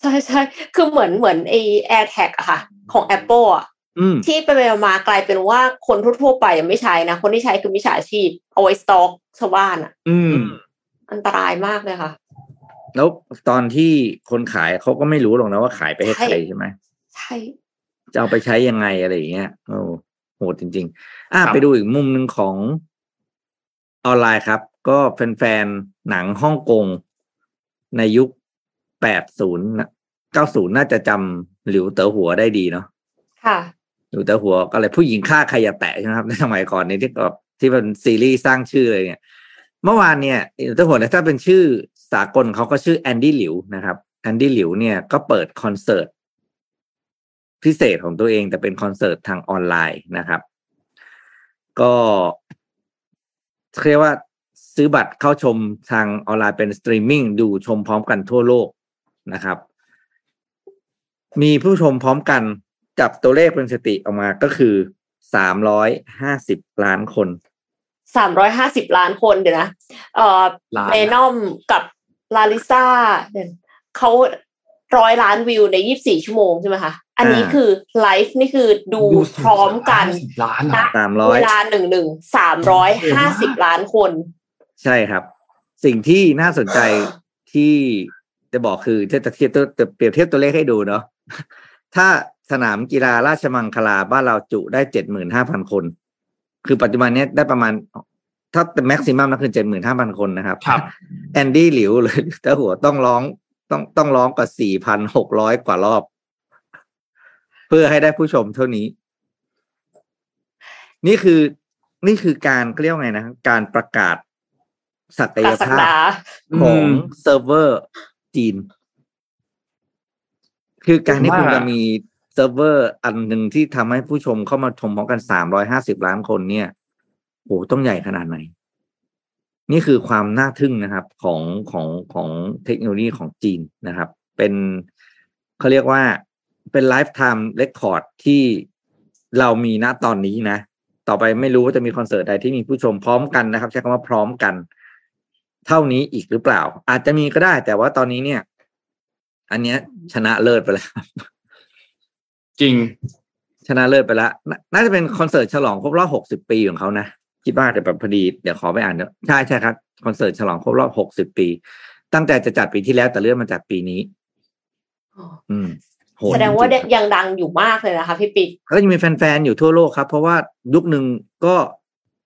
C: ใช่ใช่คือเหมือนเหมือนไอ AirTag อะค่ะ ของ Apple อะ
D: อืม
C: ที่ไปไปมากลายเป็นว่าคนทั่วๆไปยังไม่ใช้นะ คนที่ใช้คือมิจฉาชีพเอาไว้สต็อกชาวบ้านอะ
B: อืม
C: อันตรายมากเลยค่ะ
D: แล้วตอนที่คนขายเขาก็ไม่รู้หรอกนะว่าขายไปให้ใคร
C: ใช่
D: ใช่ไหม
C: ใช่
D: จะเอาไปใช้ยังไงอะไรอย่างเงี้ยโอ้โหดจริง ๆ อะ
B: ครับ
D: ไปดูอีกมุมหนึ่งของออนไลน์ครับ ก็แฟนๆหนังฮ่องกงในยุค80 90น่าจะจำหลิวเต๋อหัวได้ดีเนาะ
C: ค่ะ
D: อยู่แต่หัวก็เลยผู้หญิงฆ่าใครอย่าแตะใช่ไหมครับในสมัยก่อนนี้ที่แบบที่เป็นซีรีส์สร้างชื่อเลยเนี่ย เมื่อวานเนี่ยหลิวเต๋อหัวเนี่ยถ้าเป็นชื่อสากลเขาก็ชื่อแอนดี้หลิวนะครับแอนดี้หลิวเนี่ยก็เปิดคอนเสิร์ตพิเศษของตัวเองแต่เป็นคอนเสิร์ตทางออนไลน์นะครับ ก็เรียกว่าซื้อบัตรเข้าชมทางออนไลน์เป็นสตรีมมิ่งดูชมพร้อมกันทั่วโลกนะครับ มีผู้ชมพร้อมกัน จับตัวเลขเป็นสถิติออกมาก็คือสามร้อยห้าสิบล้านคน
C: สามร้อยห้าสิบล้านคนเดี๋ยวนะเอ่อ
B: ล้าน
C: เมนอมกับลาลิซ่าเดี๋ยวเขาร้อยล้านวิวในยี่สิบสี่ชั่วโมงใช่ไหมคะอันนี้
D: อ่า
C: คือไลฟ์นี่คือดูพร้อมกัน
B: 10ล้าน
C: นะ
B: อะ
D: สามร้อย
C: เวลาหนึ่งหนึ่งสามร้อยห้าสิบล้านคน
D: ใช่ครับ สิ่งที่น่าสนใจที่จะบอกคือจะเทียบตัวเปรียบเทียบตัวเลขให้ดูเนาะถ้า สนามกีฬาราชมังคลาบ้านเราจุได้เจ็ดหมื่นห้าพันคน คือปัจจุบันเนี้ยได้ประมาณ ถ้าเป็นแม็กซิมัมนะคือเจ็ดหมื่นห้าพันคนนะครับ
B: ครับ
D: แอนดี้หลิวเลยแต่หัวต้องร้องต้องต้องร้องกว่าสี่พันหกร้อยกว่ารอบ เพื่อให้ได้ผู้ชมเท่านี้ นี่คือนี่คือการเรียกว่าไงนะการประกาศศัก
C: ก
D: ย
C: ษัก
D: ภาพ
C: ดา
D: ของ
B: อืม
D: เซิร์ฟเวอร์จีน คือการที่
B: ผมว่า
D: คุณจะมี เซิร์ฟเวอร์อันหนึ่งที่ทำให้ผู้ชมเข้ามาชมพร้อมกันสามร้อยห้าสิบล้านคนเนี่ยโอ้ต้องใหญ่ขนาดไหน นี่คือความน่าทึ่งนะครับของของของเทคโนโลยีของจีนนะครับ เป็นเขาเรียกว่าเป็น lifetime record ที่เรามีณตอนนี้นะ ต่อไปไม่รู้ว่าจะมีคอนเสิร์ตใดที่มีผู้ชมพร้อมกันนะครับ ใช้คำว่าพร้อมกัน เท่านี้อีกหรือเปล่า อาจจะมีก็ได้ แต่ว่าตอนนี้เนี่ย อันเนี้ยชนะเลิศไปแล้ว
B: จริง
D: ชนะเลิศไปแล้วนะน่าจะเป็นคอนเสิร์ตฉลองครบรอบหกสิบปีของเขานะคิดว่าแต่แบบพอดีเดี๋ยวขอไปอ่านเดี๋ยวใช่ใช่ครับคอนเสิร์ตฉลองครบรอบหกสิบปี ตั้งใจจะจัดปีที่แล้วแต่เลื่อนมาจัดปีนี้อืมโห
C: แสดงว่า
D: จริๆครับ
C: ยังดังอยู่มากเลยนะคะพี่ปิ๊ก
D: ก็ยังมีแฟนๆอยู่ทั่วโลกครับ เพราะว่ายุคหนึ่งก็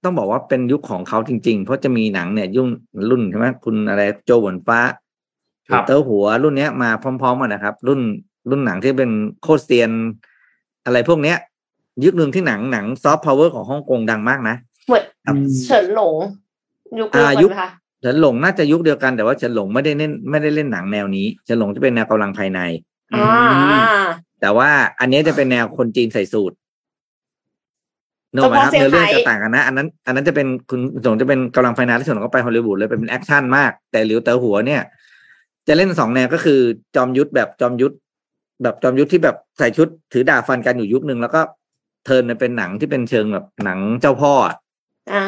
D: ต้องบอกว่าเป็นยุคของเขาจริง ๆ เพราะจะมีหนังเนี่ยยุ่งรุ่นใช่ไหมคุณอะไรโจหวนฟ้า
B: ครับ
D: เตอร์หัวรุ่นเนี้ยมาพร้อมๆกันนะครับ รุ่น รุ่นหนังที่เป็นโคตรเซียน อะไรพวกเนี้ย ยุคหนึ่งที่หนังหนังซอฟต์พาวเวอร์ของฮ่องกงดังมากนะ
C: เหมือน
B: อืม
C: เฉินหลง ยุคเดียว
D: อ่า
C: กัน
D: ยุค
C: ไหมคะ
D: เฉินหลงน่าจะยุคเดียวกันแต่ว่าเฉินหลงไม่ได้เล่นไม่ได้เล่นหนังแนวนี้เฉินหลงจะเป็นแนวกำลังภายใน
C: อ่าอ่า
D: แต่ว่าอันนี้จะเป็นแนวคนจีนใส่สูตรโนไหมครับ
C: เฉพาะเซี่ยง
D: เนื้อเรื่อง
C: ไฮ้
D: จะต่างกันนะ อันนั้น อันนั้นจะเป็นคุณสงจะเป็นกำลังไฟนาที่ส่วนก็ไปฮอลลีวูดเลยเป็นแอคชั่นมาก แต่หลิวเต๋อหัวเนี่ย จะเล่นสองแนวก็คือจอมยุทธแบบจอมยุทธ แบบจอมยุทธที่แบบใส่ชุดถือดาบฟันกันอยู่ยุคหนึ่งแล้วก็เทิร์นมาเป็นหนังที่เป็นเชิงแบบหนังเจ้าพ่ออะ
C: อ่า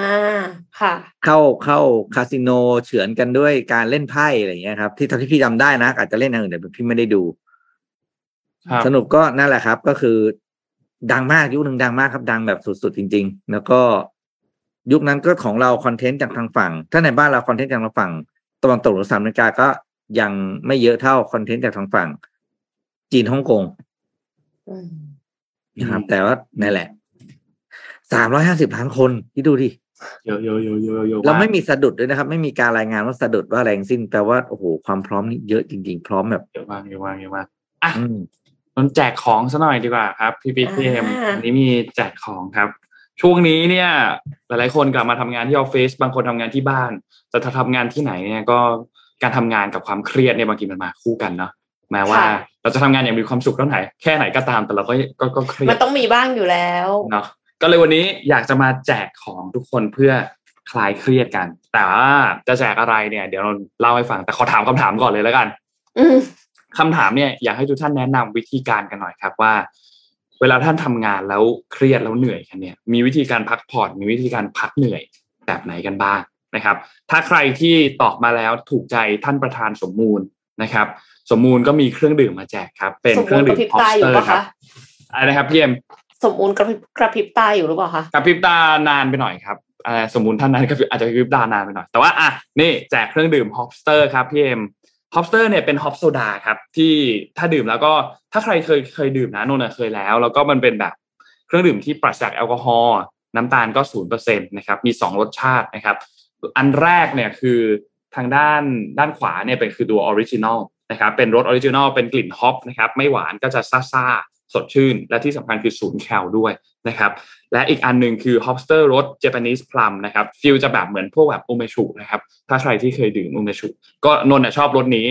C: ค่ะ
D: เข้าเข้าคาสิโนเฉือนกันด้วยการเล่นไพ่อะไรอย่างเงี้ยครับ ที่ทำที่พี่จำได้นะอาจจะเล่นอย่างอื่นแต่พี่ไม่ได้ดู
B: ครับ
D: สนุกก็นั่นแหละครับ ก็คือดังมากยุคหนึ่งดังมากครับ ดังแบบสุดๆจริง ๆ แล้วก็ยุคนั้นก็ของเราคอนเทนต์จากทางฝั่ง ถ้าในบ้านเราคอนเทนต์จากทางฝั่งตะวันตกหรือสหรัฐอเมริกาก็ยังไม่เยอะเท่าคอนเทนต์จากทางฝั่ง จีนฮ่องกง
C: อืม
D: นะครับ แต่ว่านั่นแหละสามร้อยห้าสิบล้านคนที่ดูดิ
B: เยอะเยอะเยอะเยอะเยอะ
D: เราไม่มีสะดุดด้วยนะครับ ไม่มีการรายงานว่าสะดุดว่าอะไรทั้งสิ้นแปลว่าโอ้โหความพร้อมนี่เยอะจริง ๆ พร้อมแบบ
B: เยอะมากเยอะมากเยอะมากอะ
D: อืม
B: นนแจกของซะหน่อยดีกว่าครับ พี่ปิ๊กพี่เอ็ม
C: อ่า
B: อันนี้มีแจกของครับ ช่วงนี้เนี่ย หลายๆคนกลับมาทำงานที่ออฟฟิศบางคนทำงานที่บ้าน แต่ถ้าทำงานที่ไหนเนี่ยก็การทำงานกับความเครียดเนี่ยบางทีมันมาคู่กันเนาะ แม้ว่าเราจะทำงานอย่างมีความสุขเท่าไหร่แค่ไหนก็ตามแต่เราก็ก็ก็เครีย
C: มั
B: ด
C: นต้องมีบ้างอยู่แล้ว
B: เนาะก็เลยวันนี้อยากจะมาแจกของทุกคนเพื่อคลายเครียดกัน แต่ว่าจะแจกอะไรเนี่ย เดี๋ยวเราเล่าให้ฟังแต่ขอถามคำถามก่อนเลยแล้วกัน
C: อืม
B: คำถามเนี่ยอยากให้ทุกท่านแนะนำวิธีการกันหน่อยครับว่า เวลาท่านทำงานแล้วเครียดแล้วเหนื่อยกันเนี่ย มีวิธีการพักผ่อนมีวิธีการพักเหนื่อยแบบไหนกันบ้างนะครับ ถ้าใครที่ตอบมาแล้วถูกใจท่านประธานสมมูลนะครับ สมมูลก็มีเครื่องดื่มมาแจกครับ เป็นเครื่องดื่
C: ระพริบตาอ
B: เต
C: ยู่ปะ
B: คะ อะไรนะครับพี่เอ็ม
C: สมมูลกระพริบกระพริบตาอยู่หรือเปล่าคะ
B: กระพริบตานานไปหน่อยครับอ่าสมมูลท่านนั้นก็อาจจะกระพริบตานานไปหน่อย แต่ว่าอะนี่แจกเครื่องดื่ม Hopster ครับพี่เอ็ม Hopster เนี่ยเป็น hop soda ครับ ที่ถ้าดื่มแล้วก็ถ้าใครเคยเคยดื่มนะนนท์อะเคยแล้ว แล้วก็มันเป็นแบบเครื่องดื่มที่ปราศจากแอลกอฮอล์น้ำตาลก็ศูนย์เปอร์เซ็นต์นะครับมีสองรสชาตินะครับ อันแรกเนี่ยคือทางด้านด้านขวาเนี่ยเป็นคือตัว original นะครับเป็นรส original เป็นกลิ่น hop นะครับไม่หวานก็จะซ่าสดชื่น และที่สำคัญคือศูนย์แคลด้วยนะครับและอีกอันหนึ่งคือ Hopster รส Japanese Plum นะครับ feel จะแบบเหมือนพวกแบบอุเมะชุนะครับถ้าใครที่เคยดื่มโอเมชุก็นนท์ชอบรสนี้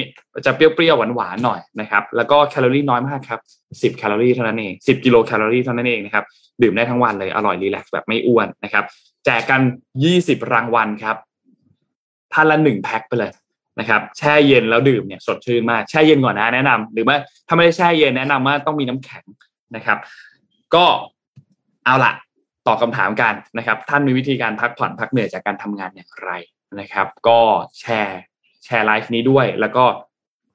B: จะเปรี้ยวๆหวานๆหน่อยนะครับแล้วก็แคลอรี่น้อยมากครับ 10 แคลอรี่เท่านั้นเอง 10 กิโลแคลอรี่เท่านั้นเองนะครับดื่มได้ทั้งวันเลยอร่อยรีแลกซ์แบบไม่อ้วนนะครับแจกกัน 20 รางวัลครับท่านละหนึ่งแพ็คไปเลย นะครับแช่เย็นแล้วดื่มเนี่ยสดชื่นมากแช่เย็นก่อนนะแนะนำหรือว่าถ้าไม่ได้แช่เย็นแนะนำว่าต้องมีน้ำแข็งนะครับ ก็เอาละตอบคำถามกันนะครับ ท่านมีวิธีการพักผ่อนพักเหนื่อยจากการทำงานอย่างไรนะครับ ก็แชร์แชร์ไลฟ์นี้ด้วย แล้วก็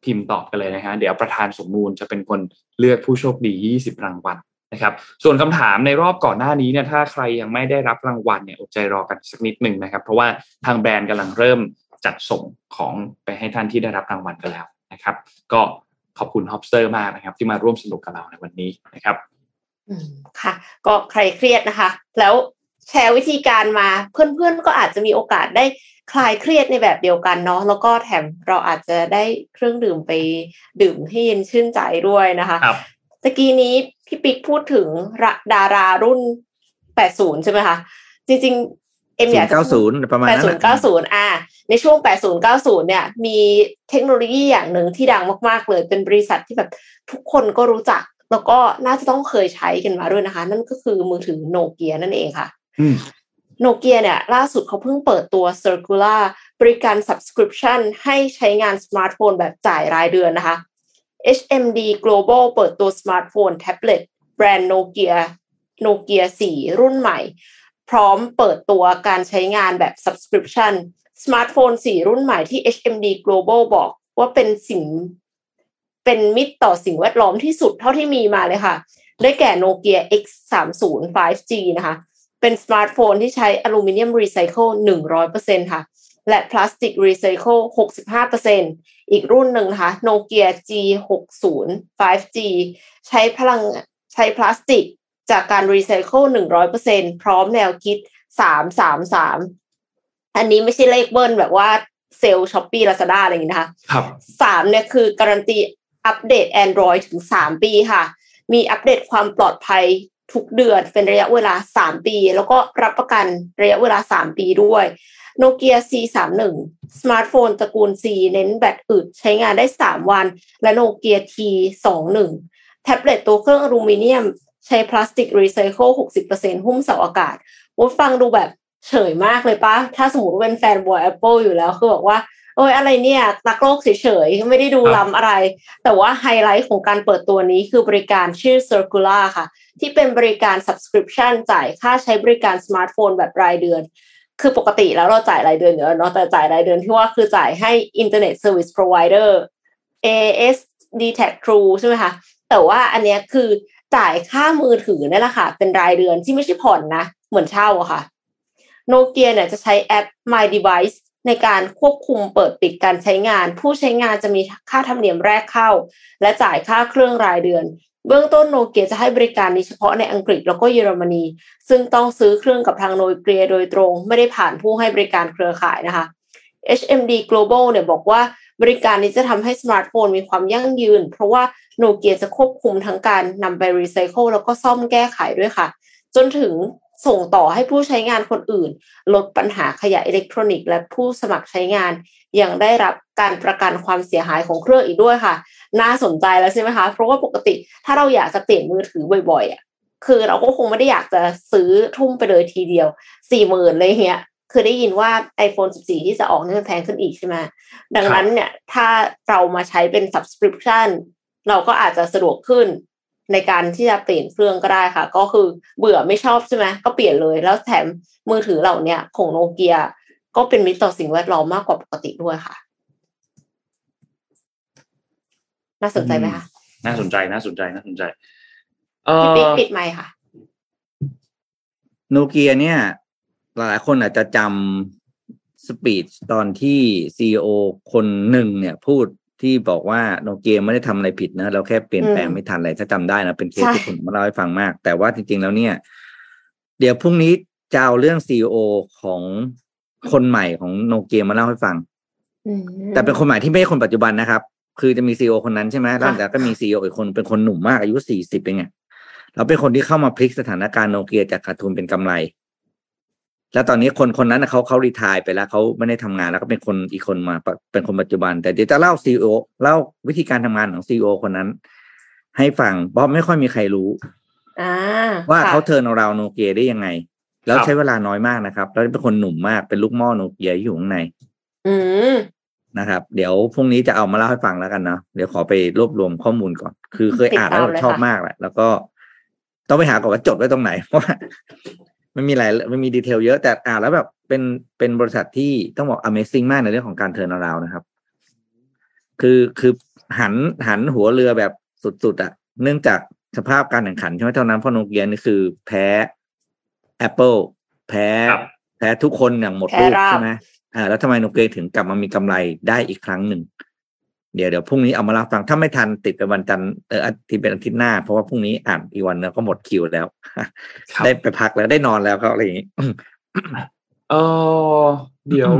B: พิมพ์ตอบกันเลยนะฮะเดี๋ยวประธานสมมูลจะเป็นคนเลือกผู้โชคดี 20 รางวัลนะครับ ส่วนคำถามในรอบก่อนหน้านี้เนี่ยถ้าใครยังไม่ได้รับรางวัลเนี่ยอดใจรอกันสักนิดหนึ่งนะครับ เพราะว่าทางแบรนด์กำลังเริ่ม จัดส่งของไปให้ท่านที่ได้รับรางวัลกันแล้วนะครับ ก็ขอบคุณ Hopster มากนะครับ ที่มาร่วมสนุกกับเราในวันนี้นะครับ
C: อืมค่ะ ก็ใครเครียดนะคะ แล้วแชร์วิธีการมาเพื่อนๆก็อาจจะมีโอกาสได้คลายเครียดในแบบเดียวกันเนาะแล้วก็แถมเราอาจจะได้เครื่องดื่มไปดื่มให้เย็นชื่นใจด้วยนะคะ
B: ครับ
C: ตะกี้นี้พี่ปิ๊กพูดถึงระดารารุ่น 80 ใช่ไหมคะ จริงๆ เอ็ม
D: ศู
C: อนยาก
D: ย์
C: จะ
D: เก้าศูนย์ประมาณนั้น
C: 80
D: น่ะ
C: 90อ่าในช่วง80 90เนี่ยมีเทคโนโลยีอย่างหนึ่งที่ดังมากๆเลย เป็นบริษัทที่แบบทุกคนก็รู้จัก แล้วก็น่าจะต้องเคยใช้กันมาด้วยนะคะ นั่นก็คือมือถือโนเกียนั่นเองค่ะ
B: อืม
C: โนเกียเนี่ย ล่าสุดเขาเพิ่งเปิดตัว Circular บริการ subscription ให้ใช้งานสมาร์ทโฟนแบบจ่ายรายเดือนนะคะ HMD Global เปิดตัวสมาร์ทโฟนแท็บเล็ตแบรนด์โนเกียโนเกีย4รุ่นใหม่ พร้อมเปิดตัวการใช้งานแบบ subscription สมาร์ทโฟน4 รุ่นใหม่ที่ HMD Global บอกว่าเป็นสิ่งเป็นมิตรต่อสิ่งแวดล้อมที่สุดเท่าที่มีมาเลยค่ะ ได้แก่โนเกีย X30 5G นะคะ เป็นสมาร์ทโฟนที่ใช้อลูมิเนียมรีไซเคิล100%ค่ะ และพลาสติกรีไซเคิล65%อีกรุ่นหนึ่งนะคะโนเกีย G60 5G ใช้พลังใช้พลาสติก จากการรีไซเคิล100%พร้อมแนวคิด333อันนี้ไม่ใช่เลขเบิ้ลแบบว่าเซลล์ช้อปปี้ลาซาด้าอะไรอย่างนี้นะคะ
B: ครับ
C: สามเนี่ยคือการันตีอัปเดต Android ถึง3ปีค่ะ มีอัปเดตความปลอดภัยทุกเดือนเป็นระยะเวลา 3 ปี แล้วก็รับประกันระยะเวลา 3 ปีด้วยโนเกีย C31 สมาร์ทโฟนตระกูล C เน้นแบตอึดใช้งานได้ 3 วัน และโนเกีย T21 แท็บเล็ตตัวเครื่องอลูมิเนียม ใช้พลาสติกรีไซเคิล60%หุ้มเสาอากาศว่าฟังดูแบบเฉยมากเลยปะถ้าสมมติว่าเป็นแฟนบอย Apple อยู่แล้วคือบอกว่า โอ้ยอะไรเนี่ยรักโลกเฉยๆ ไม่ได้ดูล้ำอะไร แต่ว่าไฮไลท์ของการเปิดตัวนี้คือบริการชื่อ Circular ค่ะ ที่เป็นบริการ subscription จ่ายค่าใช้บริการสมาร์ทโฟนแบบรายเดือน คือปกติแล้วเราจ่ายรายเดือนอยู่แล้วเนาะแต่จ่ายรายเดือนที่ว่าคือจ่ายให้ Internet Service Provider AS d t a c True ใช่ไหมคะแต่ว่าอันเนี้ยคือ จ่ายค่ามือถือนี่แหละค่ะ เป็นรายเดือนที่ไม่ใช่ผ่อนนะ เหมือนเช่าอะค่ะโนเกียเนี่ยจะใช้แอป My Device ในการควบคุมเปิดปิดการใช้งาน ผู้ใช้งานจะมีค่าธรรมเนียมแรกเข้า และจ่ายค่าเครื่องรายเดือน เบื้องต้นโนเกียจะให้บริการนี้เฉพาะในอังกฤษแล้วก็เยอรมนี ซึ่งต้องซื้อเครื่องกับทางโนเกียโดยตรง ไม่ได้ผ่านผู้ให้บริการเครือข่ายนะคะ HMD Global เนี่ยบอกว่า บริการนี้จะทำให้สมาร์ทโฟนมีความยั่งยืน เพราะว่าโนเกียจะควบคุมทั้งการนำไปรีไซเคิลแล้วก็ซ่อมแก้ไขด้วยค่ะ จนถึงส่งต่อให้ผู้ใช้งานคนอื่น ลดปัญหาขยะอิเล็กทรอนิกส์และผู้สมัครใช้งานยังได้รับการประกันความเสียหายของเครื่องอีกด้วยค่ะ น่าสนใจแล้วใช่ไหมคะ เพราะว่าปกติถ้าเราอยากจะเปลี่ยนมือถือบ่อยๆอะคือเราก็คงไม่ได้อยากจะซื้อทุ่มไปเลยทีเดียวสี่หมื่นเลยเงี้ย คือได้ยินว่า iPhone 14 ที่จะออกนี่มันแพงขึ้นอีกใช่ไหมดังนั้นเนี่ยถ้าเรามาใช้เป็น subscription เราก็อาจจะสะดวกขึ้นในการที่จะเปลี่ยนเครื่องก็ได้ค่ะ ก็คือเบื่อไม่ชอบใช่ไหมก็เปลี่ยนเลยแล้วแถมมือถือเหล่าเนี้ยของโนเกียก็เป็นมิตรต่อสิ่งแวดล้อมมากกว่าปกติด้วยค่ะ น่าสนใจไหมคะ
B: น่าสนใจน่าสนใจน่าสนใจเอ
C: พี่ปิ๊ก
B: อ
C: ปิดไมค์ค่ะ
D: โนเกียเนี่ย หลายๆคนอาจจะจำสปีดตอนที่ซีอคนหนึ่งเนี่ยพูดที่บอกว่าโนเกียไม่ได้ทำอะไรผิดนะเราแค่เปลี่ยนแปลง
C: อืม
D: ไม่ทันอะไรถ้าจำได้นะเป็นเคส
C: ใช่
D: ที่ผมมาเล่าให้ฟังมาก แต่ว่าจริง ๆ แล้วเนี่ย เดี๋ยวพรุ่งนี้จะเอาเรื่องซีอของคนใหม่ของโนเกียมาเล่าให้ฟัง
C: อืม
D: แต่เป็นคนใหม่ที่ไม่ใช่คนปัจจุบันนะครับ คือจะมีซีอคนนั้นใช่ไหมแล้วแต่ก็มีซีออีกคนเป็นคนหนุ่มมากอายุสี่สิบเองไงเราเป็นคนที่เข้ามาพลิกสถานการณ์โนเกียจากขาดทุนเป็นกำไร แล้วตอนนี้คนคนนั้นเขาเขารีทายไปแล้วเขาไม่ได้ทำงานแล้วก็เป็นคนอีกคนมาเป็นคนปัจจุบัน แต่เดี๋ยวจะเล่าซีอเล่าวิธีการทำงานของซีอคนนั้น ให้ฟังเพราะไม่ค่อยมีใครรู้ว่าเขาเทิร์นเราโนเกียได้ยังไง แล้วใช้เวลาน้อยมากนะครับ แล้วเป็นคนหนุ่มมากเป็นลูกหม้อโนเกียอยู่ข้างใน
C: อืม
D: นะครับ เดี๋ยวพรุ่งนี้จะเอามาเล่าให้ฟังแล้วกันเนาะเดี๋ยวขอไปรวบรวมข้อมูลก่อน คือเคยอ่านแล้วชอบมากแหละแล้วก็ต้องไปหาก่อนว่าจดไว้ตรงไหนเพราะว่า มันมีหลายมันมี detail เยอะแต่อ่านแล้วแบบเป็นเป็นบริษัทที่ต้องบอก Amazing มากในเรื่องของการ turnaround นะครับ คือคือหันหันหัวเรือแบบสุดๆอะ่ะ เนื่องจากสภาพการแข่งขันใช่ไหมเท่านั้นเพราะโนเกียนี่คือ แพ้ Apple แพ้ แพ้ทุกคนอย่างหมดลูกใช่ไหมอ่าแล้วทำไมโนเกียถึงกลับมามีกำไรได้อีกครั้งหนึ่ง เดี๋ยวเดี๋ยวพรุ่งนี้เอามาเล่าฟังถ้าไม่ทันติดเป็นวันจันทร์เอออาทิตย์เป็นอาทิตย์หน้า เพราะว่าพรุ่งนี้อ่านอีกวันแล้วก็หมดคิวแล้ว ได้ไปพักแล้วได้นอนแล้วก็อะไรอย่างนี้
B: เออเดี๋ยว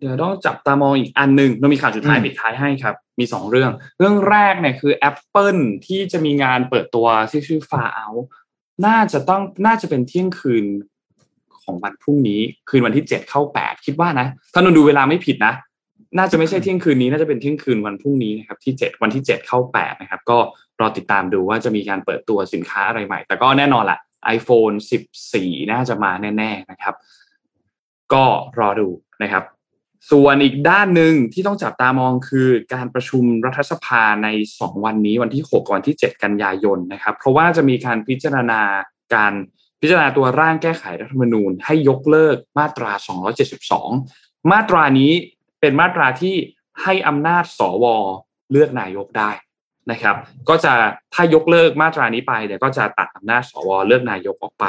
B: เดี๋ยวต้องจับตามองอีกอันหนึ่งเรามีข่าวสุดท้ายปิดท้ายให้ครับ มีสองเรื่อง เรื่องแรกเนี่ยคือ Apple ที่จะมีงานเปิดตัวที่ชื่อ Far Out น่าจะต้องน่าจะเป็นเที่ยงคืนของวันพรุ่งนี้ คืนวันที่เจ็ดเข้าแปดคิดว่านะ ถ้านนดูเวลาไม่ผิดนะ น่าจะไม่ใช่เที่ยงคืนนี้น่าจะเป็นเที่ยงคืนวันพรุ่งนี้นะครับที่เจ็ดวันที่เจ็ดเข้าแปดนะครับ ก็รอติดตามดูว่าจะมีการเปิดตัวสินค้าอะไรใหม่ แต่ก็แน่นอนแหละ iPhone 14 น่าจะมาแน่ ๆนะครับ ก็รอดูนะครับ ส่วนอีกด้านหนึ่งที่ต้องจับตามองคือการประชุมรัฐสภาใน 2 วันนี้วันที่ 6 วันที่ 7 กันยายนนะครับ เพราะว่าจะมีการพิจารณาการพิจารณาตัวร่างแก้ไขรัฐธรรมนูญ ให้ยกเลิกมาตรา 272 มาตรานี้ เป็นมาตราที่ให้อำนาจสวเลือกนายกได้นะครับ ก็จะถ้ายกเลิกมาตรานี้ไปเดี๋ยวก็จะตัดอำนาจสวเลือกนายกออกไป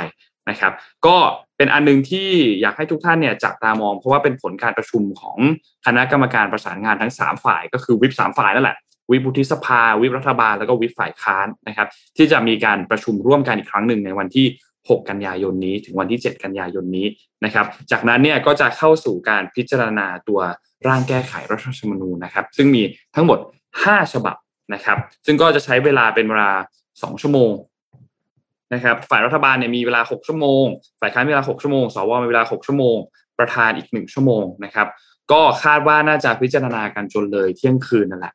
B: นะครับ ก็เป็นอันนึงที่อยากให้ทุกท่านเนี่ยจับตามอง เพราะว่าเป็นผลการประชุมของคณะกรรมการประสานงานทั้ง 3 ฝ่าย ก็คือวิปสามฝ่ายนั่นแหละวิบุธิสภา วิปรัฐบาลแล้วก็วิปฝ่ายค้านนะครับ ที่จะมีการประชุมร่วมกันอีกครั้งหนึ่งในวันที่ 6 กันยายนนี้ ถึงวันที่ 7 กันยายนนี้นะครับ จากนั้นเนี่ยก็จะเข้าสู่การพิจารณาตัว ร่างแก้ไขรัฐธรรมนูญนะครับซึ่งมีทั้งหมด 5 ฉบับนะครับ ซึ่งก็จะใช้เวลาเป็นเวลา 2 ชั่วโมงนะครับฝ่ายรัฐบาลเนี่ยมีเวลา 6 ชั่วโมง ฝ่ายค้านมีเวลา 6 ชั่วโมงสวมีเวลา 6 ชั่วโมง ประธานอีก 1 ชั่วโมงนะครับ ก็คาดว่าน่าจะพิจารณากันจนเลยเที่ยงคืนนั่นแหละ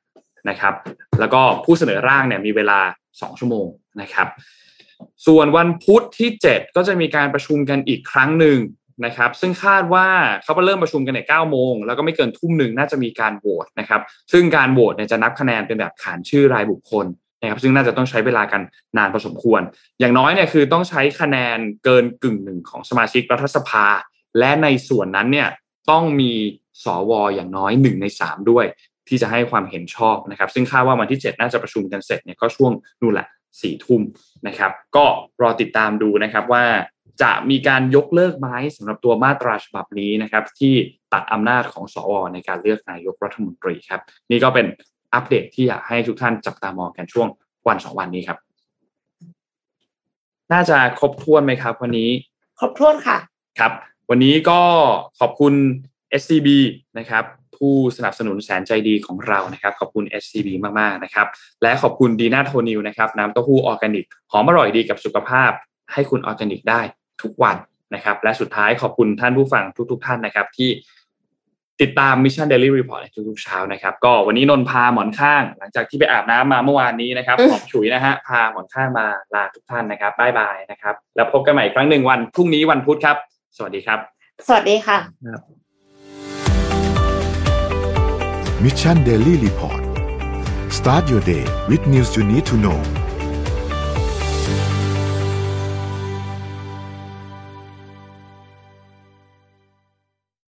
B: นะครับ แล้วก็ผู้เสนอร่างเนี่ยมีเวลา 2 ชั่วโมงนะครับ ส่วนวันพุธที่ 7 ก็จะมีการประชุมกันอีกครั้งหนึ่ง นะครับซึ่งคาดว่าเขาจะเริ่มประชุมกันใน9โมงแล้วก็ไม่เกินทุ่มหนึ่งน่าจะมีการโหวตนะครับซึ่งการโหวตเนี่ยจะนับคะแนนเป็นแบบขานชื่อรายบุคคลนะครับซึ่งน่าจะต้องใช้เวลากันนานพอสมควร อย่างน้อยเนี่ยคือต้องใช้คะแนนเกินกึ่งหนึ่งของสมาชิกรัฐสภา และในส่วนนั้นเนี่ยต้องมีสวอย่างน้อยหนึ่งในสามด้วย ที่จะให้ความเห็นชอบนะครับ ซึ่งคาดว่าวันที่ 7 น่าจะประชุมกันเสร็จเนี่ยก็ช่วงนู่นแหละสี่ทุ่มนะครับ ก็รอติดตามดูนะครับว่า จะมีการยกเลิกไหมสำหรับตัวมาตราฉบับนี้นะครับ ที่ตัดอำนาจของสวในการเลือกนายกรัฐมนตรีครับ นี่ก็เป็นอัปเดตที่อยากให้ทุกท่านจับตามองกันช่วงวันสองวันนี้ครับ น่าจะครบถ้วนไหมครับ วันนี้
C: ครบถ้วนค่ะ
B: ครับ วันนี้ก็ขอบคุณ SCB นะครับผู้สนับสนุนแสนใจดีของเรานะครับ ขอบคุณ SCB มากๆนะครับ และขอบคุณดีน่าโทนิวนะครับน้ำเต้าหู้ออร์แกนิกหอมอร่อยดีกับสุขภาพให้คุณออร์แกนิกได้ ทุกวันนะครับ และสุดท้ายขอบคุณท่านผู้ฟังทุกๆทท่านนะครับ ที่ติดตาม Mission Daily Report ในทุกๆเช้านะครับ ก็วันนี้นนพาหมอนข้าง หลังจากที่ไปอาบน้ำมาเมื่อวานนี้นะครับหอมฉุยนะฮะพาหมอนข้างมาลาทุกท่านนะครับบายบายนะครับ แล้วพบกันใหม่ครั้งหนึ่งวันพรุ่งนี้วันพุธครับ สวัสดีครับ
C: สวัสดีค่ะ
A: Mission Daily Report start your day with news you need to know